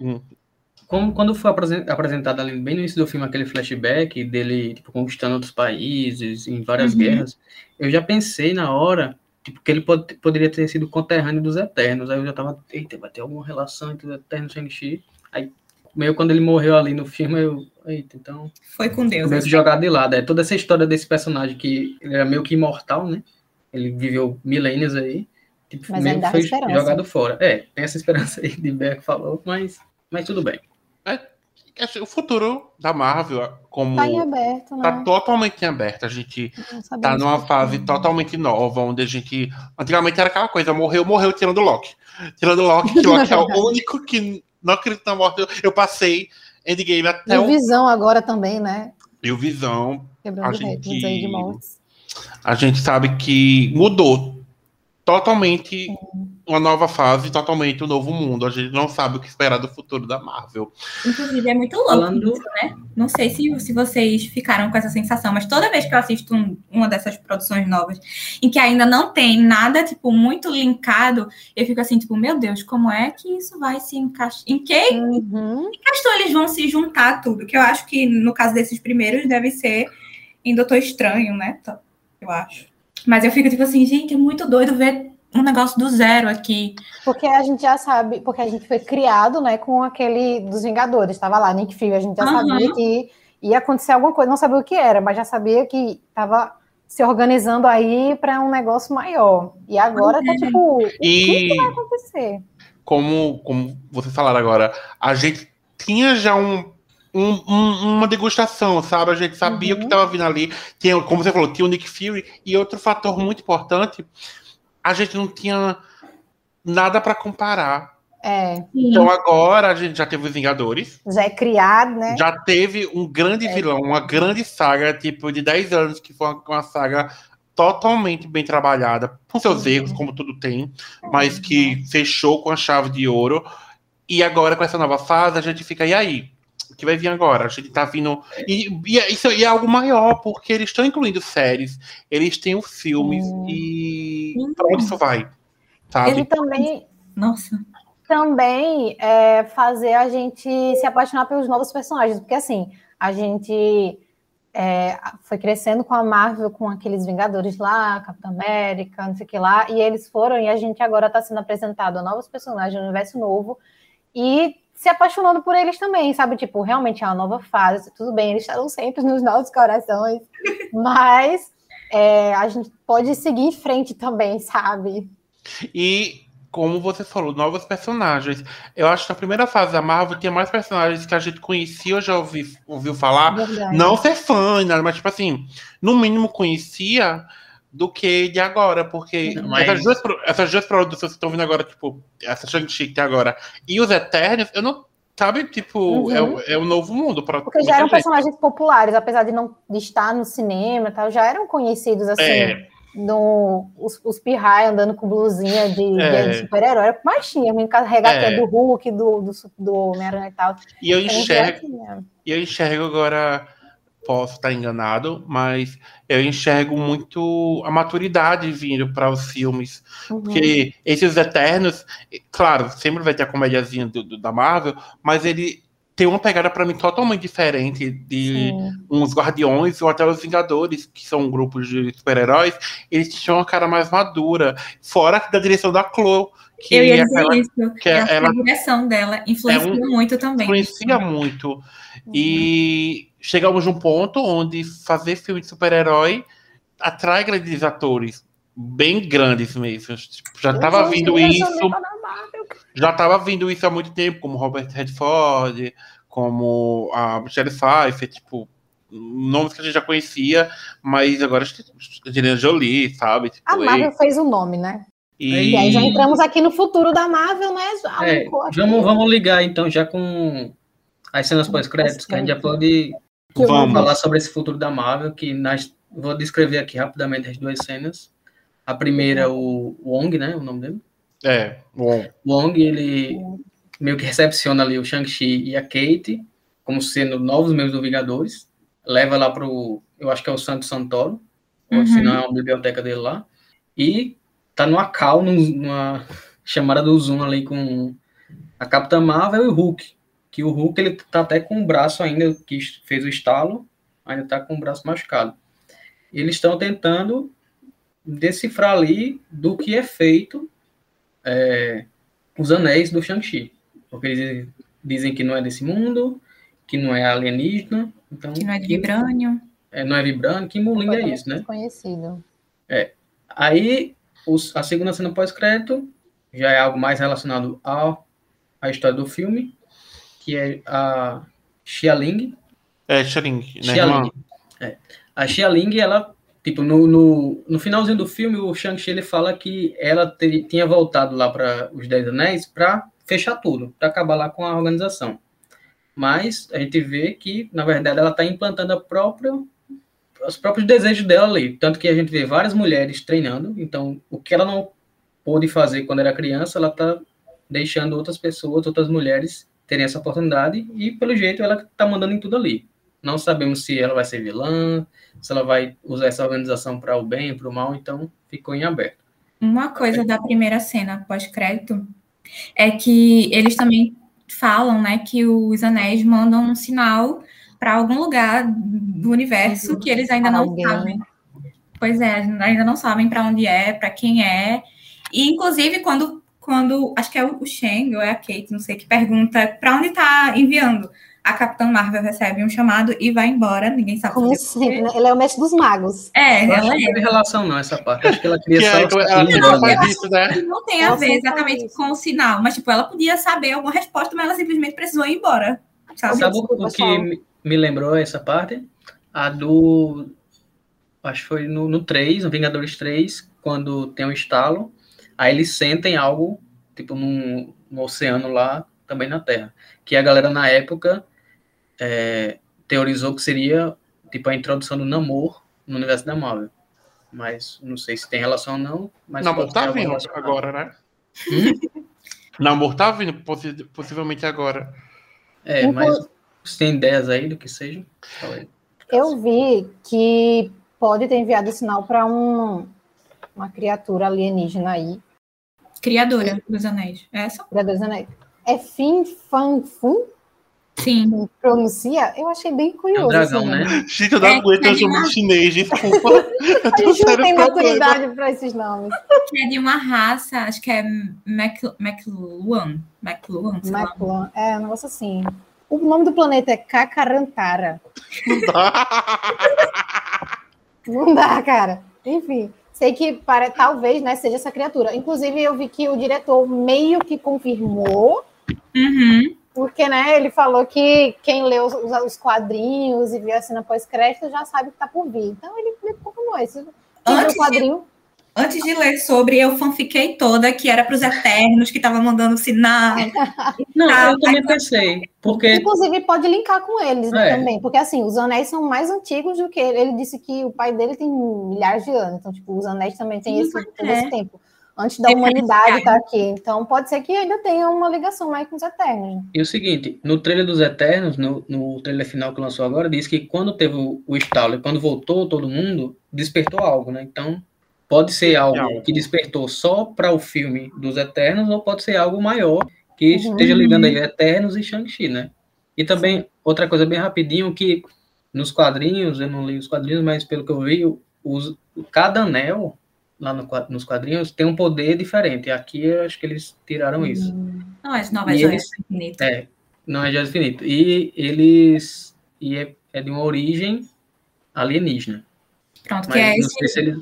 Como- quando foi apresen- apresentado ali bem no início do filme aquele flashback dele tipo, conquistando outros países em várias
Uhum.
guerras, eu já pensei na hora tipo, que ele pod- poderia ter sido conterrâneo dos Eternos. Aí eu já tava, eita, vai ter alguma relação entre os Eternos e Shang-Chi. Aí, meio quando ele morreu ali no filme, eu, eita, então,
Foi com Deus.
meio que
assim.
jogado de lado. É toda essa história desse personagem que ele era meio que imortal, né? Ele viveu milênios aí. Tipo,
Mas
meio
ainda
que foi
esperança.
jogado fora. É, tem essa esperança aí de Beck falou, mas, mas tudo bem.
O futuro da Marvel, como
Tá em aberto, né?
tá totalmente em aberto, a gente tá numa fase totalmente nova, onde a gente. Antigamente era aquela coisa, morreu, morreu tirando o Loki. Tirando o Loki, que Loki é o único que não acredita na morte. Eu passei Endgame
E
até
o
o.
Visão agora também, né?
E o Visão.
Quebrando
A gente-
recordes aí de mortes.
A gente sabe que mudou totalmente uma nova fase, totalmente um novo mundo. A gente não sabe o que esperar do futuro da Marvel.
Inclusive, é muito louco
Falando-
isso, né? Não sei se, se vocês ficaram com essa sensação, mas toda vez que eu assisto um- uma dessas produções novas, em que ainda não tem nada, tipo, muito linkado, eu fico assim, tipo, meu Deus, como é que isso vai se encaixar? Em que
Uhum.
questão eles vão se juntar tudo? Que eu acho que, no caso desses primeiros, deve ser em Doutor Estranho, né? Tá, Eu acho. Mas eu fico, tipo assim, gente, é muito doido ver um negócio do zero aqui.
Porque a gente já sabe, porque a gente foi criado, né, com aquele dos Vingadores, estava lá, Nick Fury, a gente já
Aham.
sabia que ia acontecer alguma coisa, não sabia o que era, mas já sabia que estava se organizando aí para um negócio maior. E agora tá
Pois é.
tipo, o que
E
vai acontecer?
como, como vocês falaram agora, a gente tinha já um, um- um- uma degustação, sabe? A gente sabia o que
Uhum.
estava vindo ali. Tinha, como você falou, tinha o Nick Fury. E outro fator muito importante, a gente não tinha nada para comparar.
É,
Então agora a gente já teve os Vingadores,
já é criado, né?
já teve um grande
É.
vilão, uma grande saga, tipo, de 10 anos, que foi uma, saga totalmente bem trabalhada, com seus
Uhum.
erros, como tudo tem, mas que fechou com a chave de ouro. E agora, com essa nova fase, a gente fica, e aí? Que vai vir agora? A gente tá vindo. E, e é- isso é algo maior, porque eles estão incluindo séries, eles têm os filmes,
Hum.
e
Hum.
pra onde isso vai? Sabe?
Ele também,
Nossa.
também é, fazer a gente se apaixonar pelos novos personagens, porque assim, a gente é, foi crescendo com a Marvel, com aqueles Vingadores lá, Capitão América, não sei o que lá, e eles foram, e a gente agora está sendo apresentado a novos personagens, um universo novo, e se apaixonando por eles também, sabe? Tipo, realmente é uma nova fase, tudo bem, eles estarão sempre nos nossos corações, mas é, a gente pode seguir em frente também, sabe?
E, como você falou, novos personagens. Eu acho que na primeira fase da Marvel tinha mais personagens que a gente conhecia ou já ouvi, ouviu falar.
Verdade.
Não ser fã, nada, mas tipo assim, no mínimo conhecia do que de agora, porque
mas-
essas, duas, essas duas produções que estão vindo agora, tipo, essa Shang-Chi que agora e os Eternos, eu não. Sabe, tipo,
Uhum.
é, o- é um novo mundo para
Porque já eram personagens populares, apesar de não de estar no cinema e tal, já eram conhecidos assim.
É,
No, os, os pirrai andando com blusinha de, de
É.
super-herói, era o que mais tinha, me regatinha
É.
do Hulk, do, do, do Homem-Aranha e tal.
e eu
Então,
enxergo. E eu enxergo agora, posso estar enganado, mas eu enxergo muito a maturidade vindo para os filmes.
Uhum.
Porque esses Eternos, claro, sempre vai ter a comédiazinha do- do- da Marvel, mas ele tem uma pegada pra mim totalmente diferente de
Sim.
uns Guardiões ou até os Vingadores, que são grupos de super-heróis. Eles tinham uma cara mais madura, fora da direção da Chloe, que
eu ia
é
dizer
aquela
isso.
que
Essa
ela-
direção dela influencia
É
muito também.
influencia muito. E chegamos num ponto onde fazer filme de super-herói atrai grandes atores, bem grandes mesmo. Tipo, já estava vindo isso, já estava vindo isso há muito tempo, como Robert Redford, como a Michelle Pfeiffer, tipo, nomes que a gente já conhecia, mas agora a Angelina Jolie, sabe? Tipo,
A Marvel fez o nome, né?
E,
E aí já entramos aqui no futuro da Marvel, né?
É, vamos, vamos ligar então já com as cenas pós-créditos, que a gente já pode
Vamos.
falar sobre esse futuro da Marvel, que nas, vou descrever aqui rapidamente as duas cenas. A primeira, o Wong, né? O nome dele.
é,
O Wong, ele meio que recepciona ali o Shang-Chi e a Kate como sendo novos membros do Vingadores. Leva lá pro, eu acho que é o Santo Santoro, ou se
Uhum.
não é uma biblioteca dele lá. E tá numa call, num- numa chamada do Zoom ali com a Capitã Marvel e o Hulk. Que o Hulk, ele tá até com o braço ainda, que fez o estalo, ainda tá com o braço machucado. Eles estão tentando decifrar ali do que é feito é, os anéis do Shang-Chi. Porque eles dizem, que não é desse mundo, que não é alienígena, então
Que não é de vibrânio.
é, não é vibrando, que mulinho é isso, né?
Conhecido.
Aí, os- a segunda cena pós-crédito já é algo mais relacionado ao, à história do filme, que é a Xialing.
é né,
Xialing.
irmã?
É. A Xialing, ela, tipo, no, no, no finalzinho do filme, o Shang-Chi ele fala que ela teri- tinha voltado lá para os Dez Anéis para fechar tudo, para acabar lá com a organização. Mas a gente vê que, na verdade, ela está implantando a própria, os próprios desejos dela ali. Tanto que a gente vê várias mulheres treinando. Então, o que ela não pôde fazer quando era criança, ela está deixando outras pessoas, outras mulheres terem essa oportunidade. E, pelo jeito, ela está mandando em tudo ali. Não sabemos se ela vai ser vilã, se ela vai usar essa organização para o bem, para o mal. Então, ficou em aberto.
Uma coisa da primeira cena pós-crédito é que eles também falam, né, que os anéis mandam um sinal para algum lugar do universo que eles ainda não
Alguém.
sabem. Pois é, ainda não sabem para onde é, para quem é. E inclusive quando quando acho que é o Shang ou é a Kate, não sei, que pergunta para onde está enviando. A Capitã Marvel recebe um chamado e vai embora, ninguém sabe.
Como sempre, né? Ele é o mestre dos magos.
É,
Eu
ela é.
não teve relação, não, essa parte. Acho que ela queria
Que
só.
é, ela faz isso, né?
não tem a
Ela
ver
sempre faz
exatamente
isso.
com o sinal, mas tipo, ela podia saber alguma resposta, mas ela simplesmente precisou ir embora. Sabe?
Sabe o- o que. Me- lembrou essa parte? A do. Acho que foi no, no 3, no Vingadores 3, quando tem um estalo, aí eles sentem algo, tipo, num, no oceano lá, também na Terra. Que a galera na época é, teorizou que seria, tipo, a introdução do Namor no universo da Marvel. Mas não sei se tem relação ou não. Mas
Namor tá vindo agora, né?
Hum?
Namor tá vindo, possi- possivelmente agora.
É, mas você tem ideias aí do que seja?
Eu vi que pode ter enviado sinal para um, uma criatura alienígena aí.
Criadora dos anéis. É Essa?
Criadores Anéis. É Fin Fan Fun?
Sim.
Pronuncia? Eu achei bem
É
curioso.
um dragão, né?
Gente, eu não
É,
aguento
é
eu chamar
uma-
de chinês, desculpa. Eu
A
tenho
gente não tem maturidade para esses nomes.
Que é de uma raça, acho que é Mac, McLuhan. McLuhan, sei lá.
Maclan. É, um negócio assim. O nome do planeta é Kakarantara. Não dá, cara. Enfim, sei que para, talvez né, seja essa criatura. Inclusive, eu vi que o diretor meio que confirmou,
Uhum.
porque né, ele falou que quem leu os, os- os quadrinhos e viu a cena pós-crédito já sabe que está por vir. Então, ele meio que confirmou isso. Quem
Antes
o quadrinho,
Antes de ler sobre, eu fanfiquei toda que era para os Eternos, que tava mandando sinal.
Não,
Tá,
eu também pensei, porque
inclusive, pode linkar com eles né,
É.
também, porque assim, os anéis são mais antigos do que ele. Ele disse que o pai dele tem milhares de anos, então, tipo, os anéis também têm esse,
é.
esse tempo. Antes da
Tem
humanidade estar aqui. Então, pode ser que ainda tenha uma ligação mais com os Eternos.
E o seguinte, no trailer dos Eternos, no, no trailer final que lançou agora, diz que quando teve o, o estalo e quando voltou todo mundo, despertou algo, né? Então, pode ser algo que despertou só para o filme dos Eternos, ou pode ser algo maior que
Uhum.
esteja ligando aí Eternos e Shang-Chi, né? E também, outra coisa bem rapidinho, que nos quadrinhos, eu não li os quadrinhos, mas pelo que eu vi, os, cada anel lá no nos quadrinhos tem um poder diferente. Aqui eu acho que eles tiraram isso.
Não, as novas
E
joias
eles-
do infinito.
É, não é de infinito. E eles. E é, é de uma origem alienígena.
Pronto,
Mas
que é
não
esse,
sei se eles.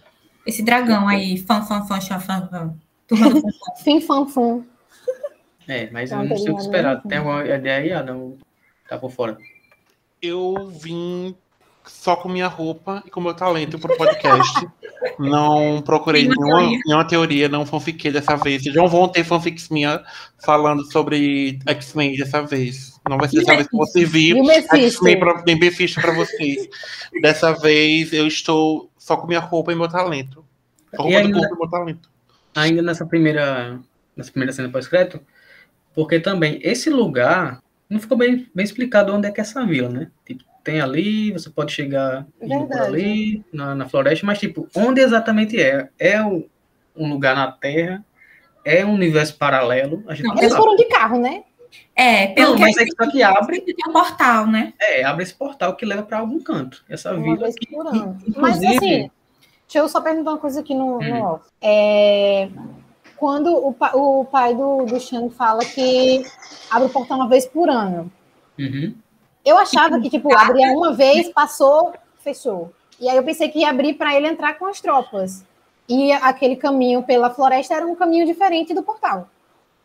Esse dragão aí, fã, fã, fã, chá, fã, fã. Turma do fã.
Fim, fam, fum.
É, mas eu
Não
sei o que esperar.
mesmo.
Tem alguma ideia aí? Ah, não. Tá por fora.
Eu vim só com minha roupa e com meu talento pro podcast. não procurei
Nenhuma
nenhuma,
teoria.
nenhuma teoria, não fanfiquei dessa vez. Vocês não vão ter fanfics minha falando sobre X-Men dessa vez. Não vai ser dessa vez que
o Mephisto?
X-Men pra, nem Mephisto pra vocês. Dessa vez eu estou só com minha roupa e meu talento. A roupa
E
do
ainda-
corpo e meu talento.
Ainda nessa primeira. Nessa primeira cena pós-crédito, porque também esse lugar não ficou bem, bem explicado onde é que é essa vila, né? Tipo, tem ali, você pode chegar ali, na, na floresta, mas tipo, onde exatamente é? É um, um lugar na Terra? É um universo paralelo? A gente
Não,
não,
Eles
sabe.
foram de carro, né?
É, pelo
Não,
que
mas
a
é que só que abre,
tem um portal, né?
é, abre esse portal que leva para algum canto. Essa
Uma
vila
vez
que,
por ano.
inclusive,
Mas assim, deixa eu só perguntar uma coisa aqui no, no
Hum.
off. É, quando o, o pai do, do Shang fala que abre o portal uma vez por ano,
Uhum.
eu achava que, tipo, abria uma vez, passou, fechou. E aí eu pensei que ia abrir para ele entrar com as tropas. E aquele caminho pela floresta era um caminho diferente do portal.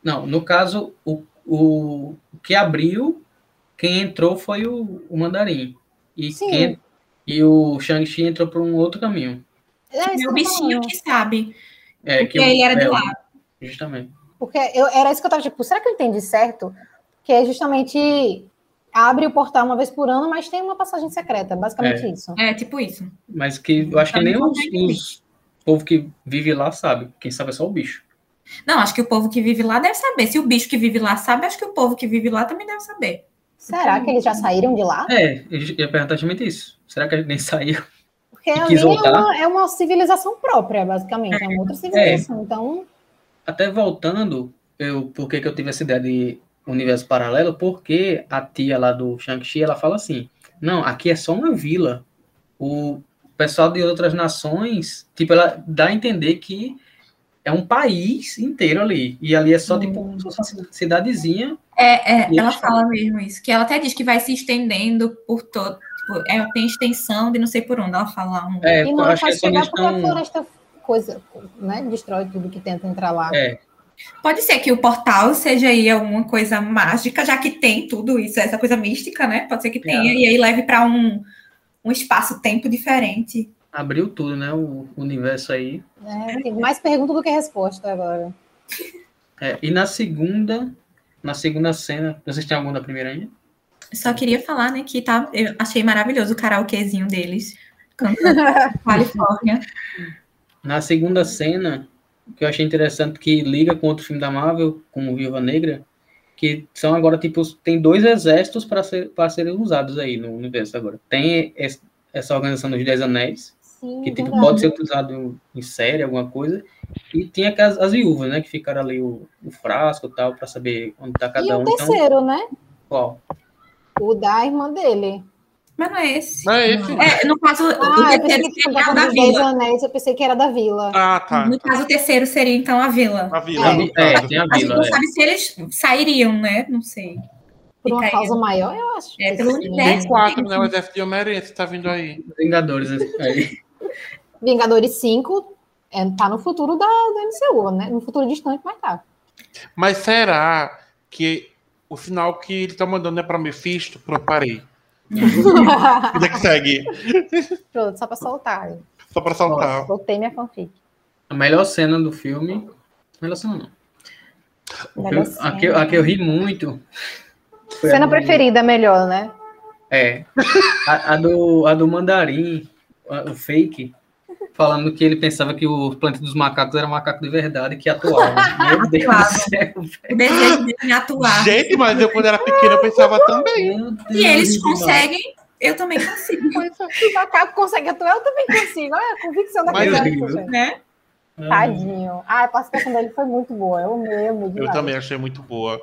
Não, no caso, o, o, o que abriu, quem entrou foi o, o Mandarim. E,
Sim.
quem, e o Shang-Chi entrou por um outro caminho.
É
É o bichinho que sabe.
É,
Porque
que o-
ele era de
é,
lá.
Justamente.
Porque eu, era isso que eu tava tipo, será que eu entendi certo? Que é justamente abre o portal uma vez por ano, mas tem uma passagem secreta, basicamente isso.
É, tipo isso.
Mas que eu acho que nem os,
contando
os povo que vive lá sabe. Quem sabe é só o bicho.
Não, acho que o povo que vive lá deve saber. Se o bicho que vive lá sabe, acho que o povo que vive lá também deve saber.
Será que eles já saíram de lá?
É, eu ia perguntar justamente isso. Será que gente nem saiu?
Porque
E
ali é uma, é uma civilização própria, basicamente. É uma outra civilização. Então,
Até voltando, eu, por que, que eu tive essa ideia de universo paralelo? Porque a tia lá do Shang-Chi, ela fala assim, não, aqui é só uma vila. O pessoal de outras nações, tipo, ela dá a entender que é um país inteiro ali. E ali é só, tipo, fosse uma cidadezinha.
É, é ela
eles
fala mesmo isso. Que ela até diz que vai se estendendo por todo. Tipo, é, tem extensão de não sei por onde. Ela fala um.
É,
e não
acho
pode
é
chegar porque a
estão...
floresta coisa, né? Destrói tudo que tenta entrar lá.
É,
Pode ser que o portal seja aí alguma coisa mágica, já que tem tudo isso, essa coisa mística, né? Pode ser que tenha,
É.
e aí leve para um, um espaço-tempo diferente.
Abriu tudo, né? O universo aí.
É, tem mais pergunta do que resposta agora.
É, e na segunda, na segunda cena, vocês têm alguma da primeira ainda?
Só queria falar, né, que tá, eu achei maravilhoso o karaokezinho deles, cantando Califórnia.
Na segunda cena, que eu achei interessante que liga com outro filme da Marvel, como Viúva Negra, que são agora, tipo, tem dois exércitos para ser, para serem usados aí no universo agora. Tem es- essa organização dos Dez Anéis,
Sim,
que tipo,
verdade.
pode ser utilizado em série, alguma coisa, e tem aquelas, as viúvas, né, que ficaram ali o, o frasco e tal, para saber onde tá
E
cada
o
um. Então,
terceiro, né?
qual?
O da irmã dele.
Mas não é esse.
Não é esse?
É, no caso, o
Ah, eu pensei
terceiro
que tinha
seria o da vila.
Anéis, eu pensei que era da vila.
Ah, tá.
No
tá.
caso, o terceiro seria, então, a vila.
A vila.
É.
É, tem a
A gente
vila,
não
é.
sabe se eles sairiam, né? Não sei.
Por uma causa maior, eu acho.
É, pelo universo.
Tem quatro, né? O exército de Homem-Aranha tá vindo aí.
Vingadores aí.
Vingadores 5 é, tá no futuro da, do MCU, né? No futuro distante, mas tá.
Mas será que o sinal que ele tá mandando é pra Mephisto? Pronto, parei. Onde é que segue?
Pronto, só pra soltar.
Só pra saltar.
Soltei minha fanfic.
A melhor cena do filme. Melhor cena não.
Melhor
filme- a, que, a que eu ri muito.
Cena preferida é melhor, né?
É. A, a do, a do Mandarim, o fake, falando que ele pensava que o planeta dos macacos era macaco de verdade que atuava. Meu Deus do céu.
Desejo de atuar.
Gente, mas eu quando era pequeno eu pensava também.
E eles conseguem, eu também consigo,
Se o macaco consegue atuar, eu também consigo. Olha a convicção da gente.
né?
Tadinho. Ah, a participação dele foi muito boa. Eu amei, eu amei
Eu
demais.
também achei muito boa.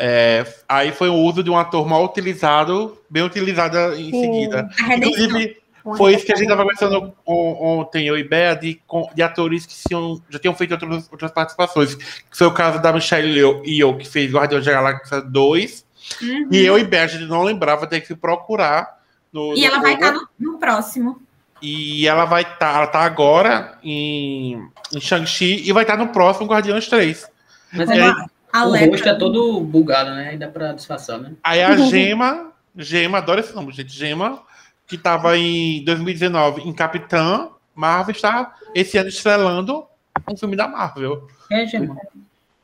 É, aí foi o uso de um ator mal utilizado, bem utilizado em
Sim.
seguida. Inclusive, foi isso que a gente estava conversando on- ontem, eu e Bea, de, de atores que tinham- já tinham feito outros- outras participações. Que foi o caso da Michelle Yeoh, que fez Guardiões da Galáxia 2.
Uhum.
E eu e Bea, a gente não lembrava, tem que procurar. No,
E
no
ela vai estar no, no próximo.
E ela vai estar, ela tá agora em, em Shang-Chi e vai estar no próximo Guardiões 3.
Mas
E
é,
aí,
A
o rosto é todo bugado, né? Aí dá pra disfarçar, né?
aí a Gema, Gema, adoro esse nome, gente. Gema, que estava em 2019 em Capitã Marvel, está esse ano estrelando um filme da Marvel.
É, Gemma.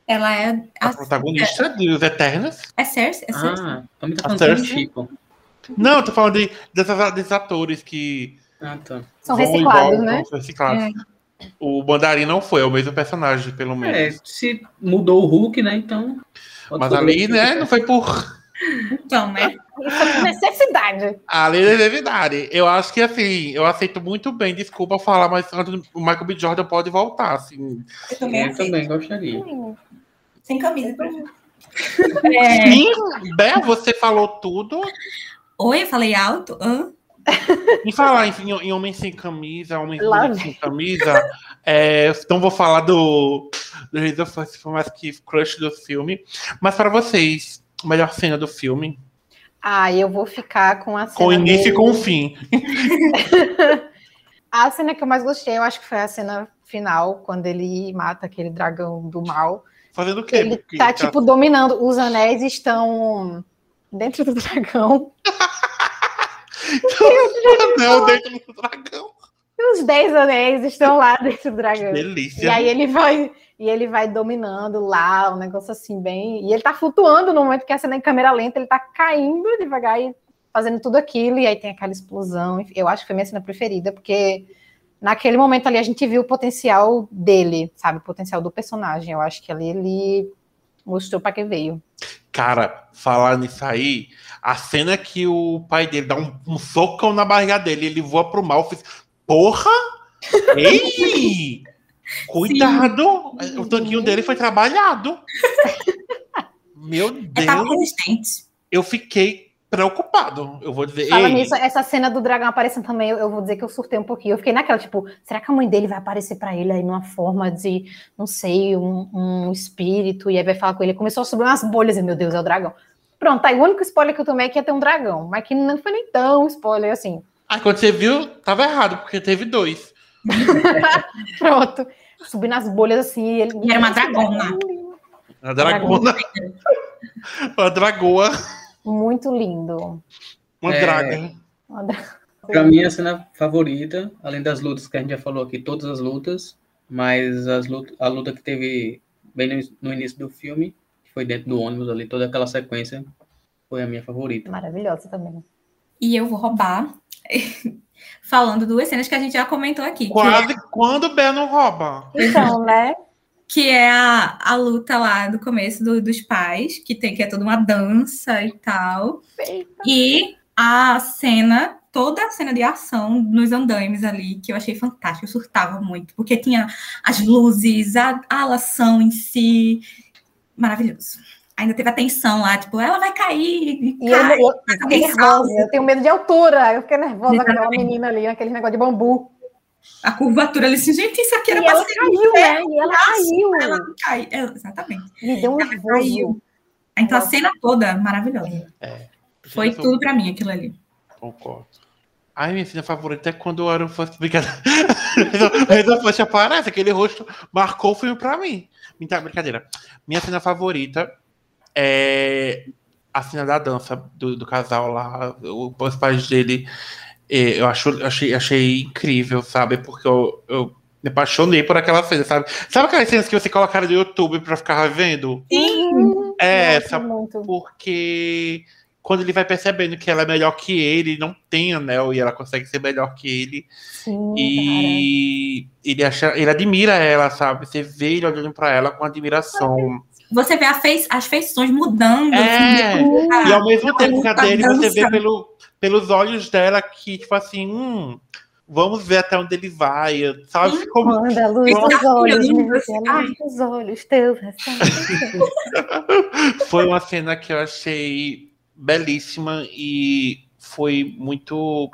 Ela é
A
a,
protagonista dos Eternos.
é Cersei? É Cersei?
Ah, falando
Cersei?
Chico.
Não, eu tô falando de, dessas, desses atores que
Ah, tá.
São reciclados,
voltam,
né?
são reciclados. O Mandarim não foi, é o mesmo personagem, pelo menos.
É, se mudou o Hulk, né? Então.
Mas ali, né, não foi por
Então, né?
Isso é por necessidade.
A lei da levedade. Eu acho que assim, eu aceito muito bem, desculpa falar, mas o Michael B. Jordan pode voltar, assim.
Eu também
Eu
aceito.
também gostaria.
Sem camisa. É...
Sim, Bé, você falou tudo.
Oi, eu falei alto? Hã?
Falar em, em homem sem camisa, homem sem camisa, é, não vou falar do, do Fast, foi mais que crush do filme. Mas para vocês, a melhor cena do filme,
Ah, eu vou ficar com a cena.
com o início e
dele.
com o fim.
A cena que eu mais gostei, eu acho que foi a cena final, quando ele mata aquele dragão do mal.
Fazendo o quê?
Ele
Porque
tá,
tá-
tipo, dominando. Os anéis estão dentro do dragão.
Não, dentro do dragão.
E os dez anéis estão lá dentro do dragão.
Delícia.
E aí ele vai e ele vai dominando lá, um negócio assim bem. E ele tá flutuando no momento que a cena é em câmera lenta, ele tá caindo devagar e fazendo tudo aquilo, e aí tem aquela explosão. Eu acho que foi minha cena preferida, porque naquele momento ali a gente viu o potencial dele, sabe? O potencial do personagem. Eu acho que ali ele mostrou para que veio.
Cara, falar nisso aí, a cena que o pai dele dá um, um socão na barriga dele, ele voa pro mal, fiz, porra! Ei! Cuidado! O tanquinho dele foi trabalhado. Meu
É
Deus,
resistente.
eu fiquei preocupado. Eu vou dizer,
Fala
ei,
nisso, essa cena do dragão aparecendo também, eu, eu vou dizer que eu surtei um pouquinho. Eu fiquei naquela, tipo, será que a mãe dele vai aparecer pra ele aí numa forma de, não sei, um, um espírito, e aí vai falar com ele? Começou a subir umas bolhas, e meu Deus, é o dragão. Pronto, aí o único spoiler que eu tomei é que ia ter um dragão, mas que não foi nem tão spoiler assim.
aí quando você viu, tava errado, porque teve dois.
Pronto. Subindo as bolhas assim, e ele.
E era uma dragona.
A dragona, a dragoa,
Muito lindo.
uma
É.
draga.
Uma dra-
Pra mim, a cena favorita, além das lutas que a gente já falou aqui, todas as lutas, mas as lutas, a luta que teve bem no, no início do filme, que foi dentro do ônibus ali, toda aquela sequência, foi a minha favorita.
Maravilhosa também.
E eu vou roubar, falando duas cenas que a gente já comentou aqui. Que é,
Quase quando o Bé não rouba.
Então, né?
que é a, a luta lá do começo do- dos pais, que tem que é toda uma dança e tal. E a cena, toda a cena de ação nos andaimes ali, que eu achei fantástico, eu surtava muito, porque tinha as luzes, a, a alação em si, maravilhoso. Ainda teve a tensão lá, tipo, ela vai cair, e
E eu,
cai.
eu, eu fiquei nervosa, eu tenho medo de altura. Eu fiquei nervosa com aquela menina ali, aquele negócio de bambu.
a curvatura ali, assim, gente, isso aqui
E
era pra
ela
ser
caiu, né? E ela caiu.
ela não cai. É, exatamente.
Me deu um
Ela
nervoso.
caiu. Então a cena toda maravilhosa. Foi
Eu
tudo pra mim aquilo ali.
Concordo. Ai, minha cena favorita é quando o Aaron First. Brincadeira. Aaron First aparece, aquele rosto marcou o filme pra mim. Então, brincadeira. Minha cena favorita é a cena da dança do, do casal lá. o- Os pais dele. eh, Eu acho, achei, achei incrível, sabe? Porque eu, eu me apaixonei por aquela cena, sabe? Sabe aquelas cenas que você colocaram no YouTube pra ficar vendo?
Uhum.
É, essa
muito.
porque quando ele vai percebendo que ela é melhor que ele, não tem anel e ela consegue ser melhor que ele.
Sim,
E ele acha, ele admira ela, sabe? Você vê ele olhando pra ela com admiração.
Você vê a fei- as feições mudando.
É,
assim,
cara.
E ao mesmo tempo que a dele, você vê pelo, pelos olhos dela que, tipo assim, hum, Vamos ver até onde ele vai, sabe? Ficou
Manda a luz
tá
olhos, a luz nos olhos teus.
Foi uma cena que eu achei belíssima e foi muito.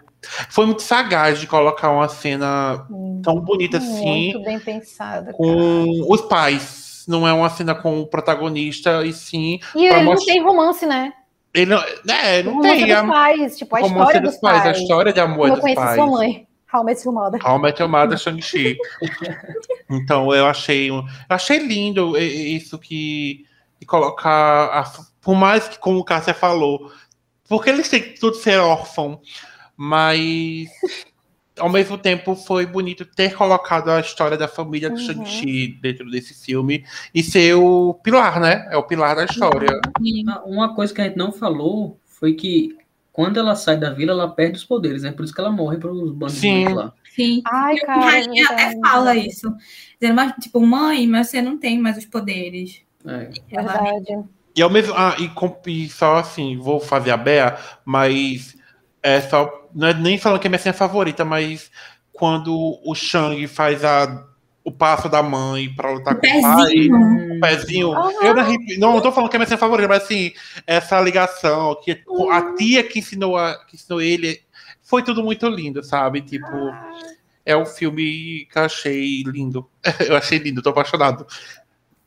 Foi muito sagaz de colocar uma cena tão bonita assim
Muito bem pensada.
com os pais. Não é uma cena com o protagonista, e sim.
E ele não
mostrar-
tem romance, né?
Ele não, é, não
romance
tem.
dos
A,
pais, tipo, a história
dos
dos
pais,
pais.
a história de amor
eu
dos
conheci
pais.
sua mãe. How Met Your Mother.
How I Met Your Mother, Shang-Chi. Então eu achei, eu achei lindo isso que de colocar, a- por mais que como o Cássia falou, porque eles têm que tudo ser órfão, mas ao mesmo tempo foi bonito ter colocado a história da família do
Uhum.
Shang-Chi dentro desse filme e ser o pilar, né? É o pilar da história.
E-
Ah, Uma coisa que a gente não falou foi que quando ela sai da vila, ela perde os poderes, né? Por isso que ela morre para os bandidos
Sim.
lá.
Sim.
Ai,
a
cara. é
rainha até
verdade.
fala isso. Dizendo, mas, tipo, mãe, mas você não tem mais os poderes.
É.
Ela-
Verdade.
E ao mesmo ah, e, e só assim, vou fazer a Bea, mas é só não é nem falando que é minha cena favorita, mas quando o Shang faz a, o passo da mãe pra lutar
O
com o pai,
pezinho.
o pezinho,
Aham.
eu não, não, não tô falando que é minha cena favorita, mas assim, essa ligação que a tia que ensinou a, que ensinou ele foi tudo muito lindo, sabe? Tipo, é um filme que eu achei lindo. Eu achei lindo, tô apaixonado.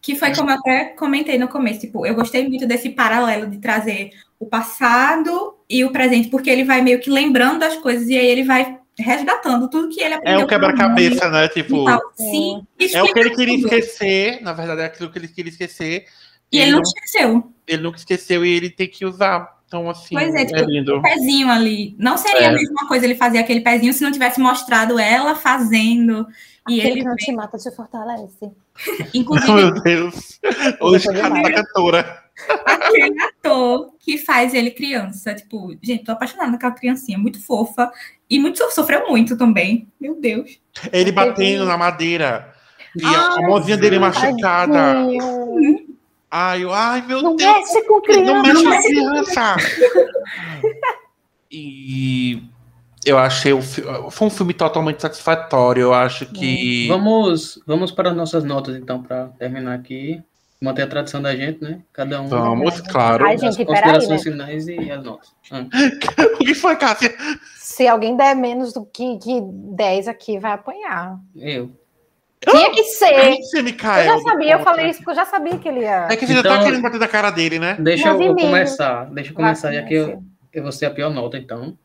Que foi como eu até comentei no começo. Tipo, eu gostei muito desse paralelo de trazer o passado e o presente, porque ele vai meio que lembrando das coisas e aí ele vai resgatando tudo que ele
É
aprendeu.
um quebra-cabeça, né? Tipo,
e tal. Sim.
É o que ele
explica
queria
tudo.
esquecer, na verdade é aquilo que ele queria esquecer.
E ele não esqueceu.
ele nunca esqueceu e ele tem que usar. Então, assim,
Pois é,
é,
tipo,
lindo.
O pezinho ali. Não seria
É.
a mesma coisa ele fazer aquele pezinho se não tivesse mostrado ela fazendo. E
Aquele
ele,
que não te mata te fortalece.
inclusive,
Meu Deus. Hoje, da cantora.
Aquele ator que faz ele criança. Tipo, gente, tô apaixonada naquela criancinha, muito fofa. E muito sofreu muito também. Meu Deus.
Ele batendo na madeira. E a- a mãozinha dele machucada. Ai, eu- ai, meu
Não
Deus.
mexe com
Não
criança.
mexe com criança. e eu achei o fi- foi um filme totalmente satisfatório. Eu acho que.
Vamos, vamos para as nossas notas, então, para terminar aqui. Manter a tradição da gente, né? Cada um.
Vamos, claro.
Ai,
as
gente, peraí,
considerações
né?
finais e as notas. Ah,
O que foi, Cássia?
Se alguém der menos do que, que 10 aqui, vai apanhar.
eu.
Tinha que ser.
Você,
Eu já sabia, eu falei isso porque eu já sabia que ele ia.
É que você já
Então-
tá querendo bater na cara dele, né?
Deixa eu, eu começar. Deixa eu começar, já que eu, eu vou ser a pior nota, então.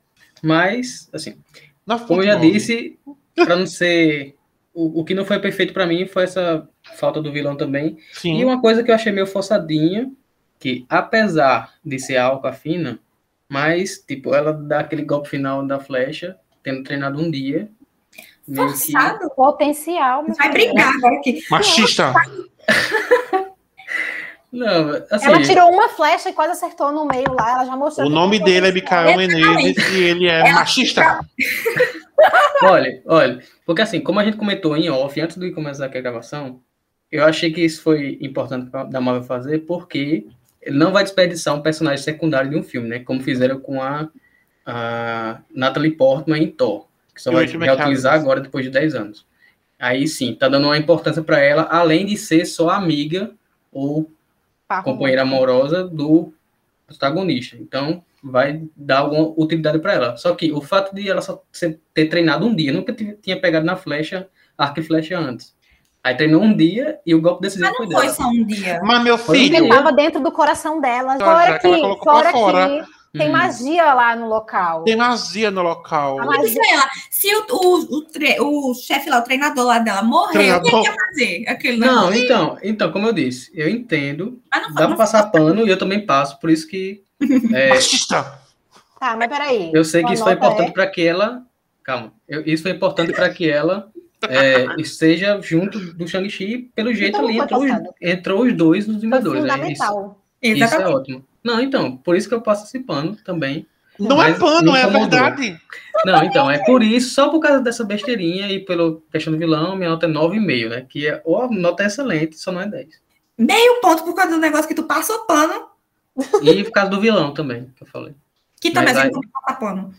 Mas, assim, como eu já disse, para não ser. O, o que não foi perfeito para mim foi essa falta do vilão também.
Sim.
E uma coisa que eu achei meio forçadinha, que apesar de ser alta fina, mas, tipo, ela dá aquele golpe final da flecha, tendo treinado um dia. meio que-
Forçado.
Potencial.
Vai brigar agora aqui.
Machista.
Não, assim,
Ela tirou uma flecha e quase acertou no meio lá. Ela já mostrou.
O nome dele é. Mikael Menezes e ele é machista.
olha, olha, porque assim, como a gente comentou em off, antes de começar aqui a gravação, eu achei que isso foi importante da Marvel fazer, porque ele não vai desperdiçar um personagem secundário de um filme, né? Como fizeram com a, a Natalie Portman em Thor, que só
E
vai reutilizar agora depois de 10 anos. Aí sim, tá dando uma importância para ela, além de ser só amiga ou companheira amorosa do protagonista. Então, vai dar alguma utilidade para ela. Só que o fato de ela só ter treinado um dia, nunca tinha pegado na flecha, arco e flecha antes. Aí treinou um dia e o golpe decisivo
Mas
foi
não foi
dela.
só um dia.
Mas meu filho,
Porque tava dentro do coração dela.
Já-
Fora
que
fora
fora.
que tem
Hum.
magia lá no local.
tem magia no local.
A
Mas
magia-
lá, se o, o, o, tre- o chefe lá, o treinador lá dela, morreu, o que
Treinador.
ele ia fazer? Aquele
Não,
negócio?
então, então, como eu disse, eu entendo,
Mas não,
dá pra
não
passar pano e eu também passo, por isso que é,
Machista.
Tá, mas peraí.
eu sei que isso foi importante
é?
para que ela. Calma, eu- isso foi importante para que ela é, esteja junto do Shang-Chi, pelo jeito
Então
ali entrou entrou os dois nos
Foi
Vingadores. É isso. Isso é ótimo. Não, então, por isso que eu passo esse pano também.
Não é pano, é
incomodou.
verdade.
Não, então, é por isso, só por causa dessa besteirinha e pela questão do vilão, minha nota é 9,5, né? Que é, ou a nota é excelente, só não é 10.
Meio ponto por causa do negócio que tu passou pano,
E por causa do vilão também, que eu falei.
que também
Mas
a
vai-
gente não passa pano.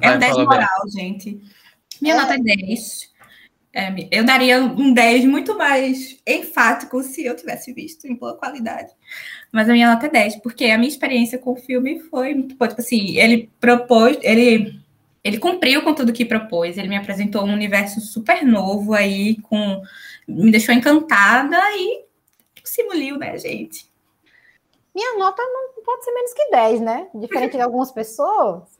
É um 10
fala,
moral, gente. Minha
É.
nota é 10. É, eu daria um 10 muito mais enfático se eu tivesse visto em boa qualidade. Mas a minha nota é 10, porque a minha experiência com o filme foi muito boa. Tipo assim, ele propôs, ele, ele cumpriu com tudo que propôs. Ele me apresentou um universo super novo aí, com me deixou encantada e simuliu, né, gente?
Minha nota não pode ser menos que 10, né? Diferente de algumas pessoas.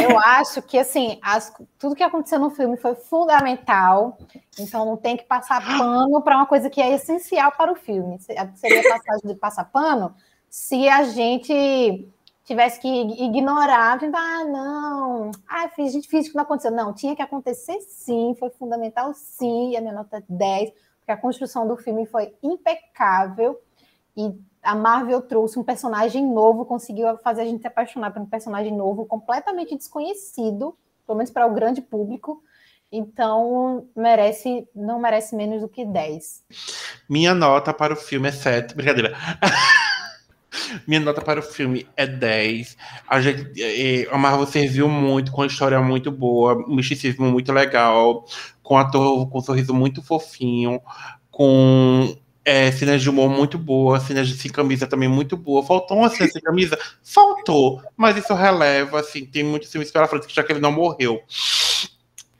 Eu acho que, assim, as- tudo que aconteceu no filme foi fundamental. Então, não tem que passar pano para uma coisa que é essencial para o filme. Se- Seria passagem de passar pano se a gente tivesse que ignorar, tipo, ah, não, ah, a gente que não aconteceu. Não, tinha que acontecer sim, foi fundamental sim, e a minha nota é 10, porque a construção do filme foi impecável e a Marvel trouxe um personagem novo, conseguiu fazer a gente se apaixonar por um personagem novo, completamente desconhecido, pelo menos para o grande público. Então, merece, não merece menos do que 10.
Minha nota para o filme é 7. Brincadeira. Minha nota para o filme é 10. A, gente, a Marvel serviu muito, com a história muito boa, um misticismo muito legal, com ator com um sorriso muito fofinho, com é, cenas de humor muito boa, cenas de sem camisa também muito boa. Faltou uma cena sem camisa? Faltou, mas isso releva, assim, tem muitos filmes pela frente, que já que ele não morreu.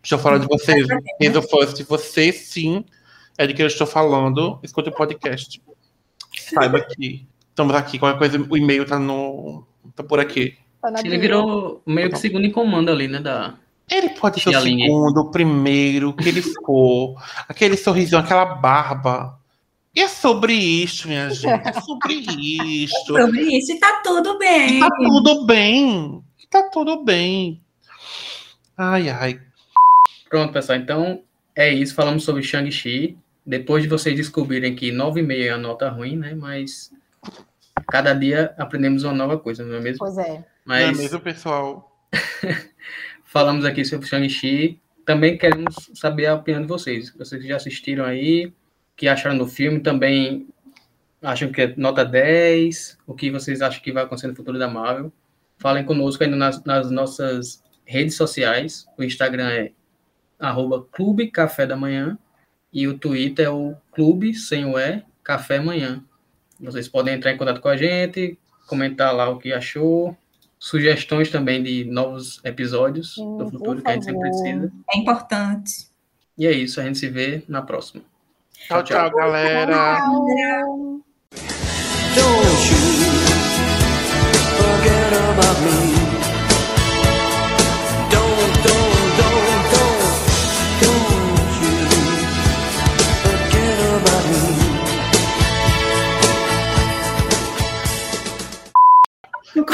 Deixa eu falar de vocês, Hazel First, você sim é de que eu estou falando, escute o podcast. Saiba que estamos aqui, qualquer coisa, o e-mail tá no. tá por aqui.
Tá
Ele virou meio que segundo em comando ali, né? Da...
Ele pode ser o segundo, o primeiro, o que ele for. aquele sorrisão, aquela barba. E é sobre isso, minha gente. É sobre isso.
Sobre isso, e tá tudo bem.
Tá tudo bem. Tá tudo bem. Ai, ai.
Pronto, pessoal. Então, é isso. Falamos sobre Shang-Chi. Depois de vocês descobrirem que 9,5 é a nota ruim, né? Mas cada dia aprendemos uma nova coisa, não é mesmo?
Pois é.
Não é
Mas
mesmo, pessoal?
falamos aqui sobre Shang-Chi. Também queremos saber a opinião de vocês. Vocês que já assistiram aí, que acharam do filme, também acham que é nota 10, o que vocês acham que vai acontecer no futuro da Marvel. Falem conosco ainda nas, nas nossas redes sociais. O Instagram é arroba Clube Café da Manhã e o Twitter é o Clube, sem o E, Café Manhã. Vocês podem entrar em contato com a gente, comentar lá o que achou, sugestões também de novos episódios
Sim,
do futuro que a gente sempre precisa.
É importante.
E é isso, a gente se vê na próxima.
Tchau, tchau, galera.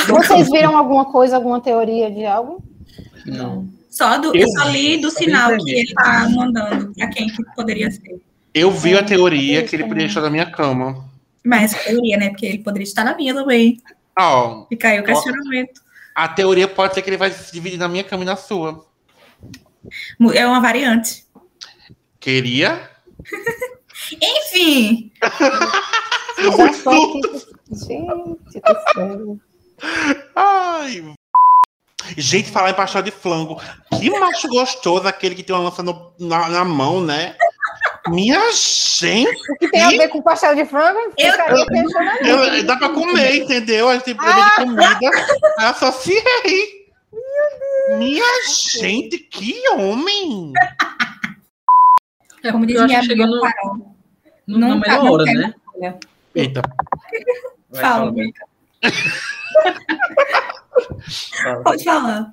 Vocês viram alguma coisa, alguma teoria de algo?
Não.
Só do,
Eu
eu só li do sinal que ele tá mandando pra quem que poderia ser.
Eu vi a
É,
teoria que ele poderia
também.
estar na minha cama.
Mas teoria, né? Porque ele poderia estar na minha também.
Ó,
Fica aí o questionamento.
a teoria pode ser que ele vai se dividir na minha cama e na sua.
É uma variante.
Queria?
Enfim,
Já só. Gente do céu.
Ai. Gente, falar em pastel de flango. Que macho gostoso aquele que tem uma lança no- na, na mão, né? Minha gente!
O que tem a ver com pastel de frango?
Eu-
Ficaria questionando.
eu- dá pra comer, entendeu? A gente tem problema de comida. Associei. Minha gente, que homem!
como diz
Eu
minha amiga
no-
Carol.
No- na
Não
melhor
tá- não
hora, né?
olha.
Eita.
Vai,
Fala,
fala.
Pode falar.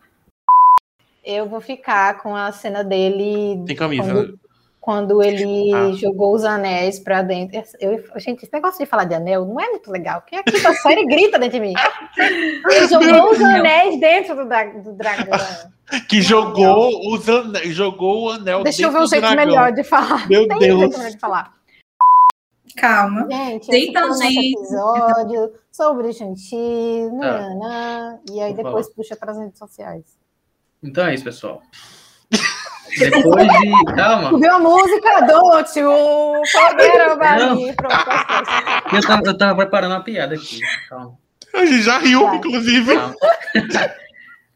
Eu vou ficar com a cena dele
Tem camisa.
Quando- quando ele
Ah.
jogou os anéis pra dentro. Eu, gente, esse negócio de falar de anel não é muito legal, porque aqui a série grita dentro de mim. Ele jogou os anéis dentro do, do dragão.
Que jogou, os ane... jogou o anel
Deixa eu ver um jeito
dragão.
melhor de falar.
Meu
Tem um
Deus.
jeito melhor de falar.
Calma.
Gente, o nosso
gente.
episódio sobre
Tá.
nananã, e aí
Vou
depois puxa para as redes sociais.
Então é isso, pessoal. Depois de. Calma.
Subiu a música, Forget About Me. Pronto, é
Eu tava, eu tava preparando uma piada aqui. Calma.
A gente já riu,
Tá.
inclusive.
calma.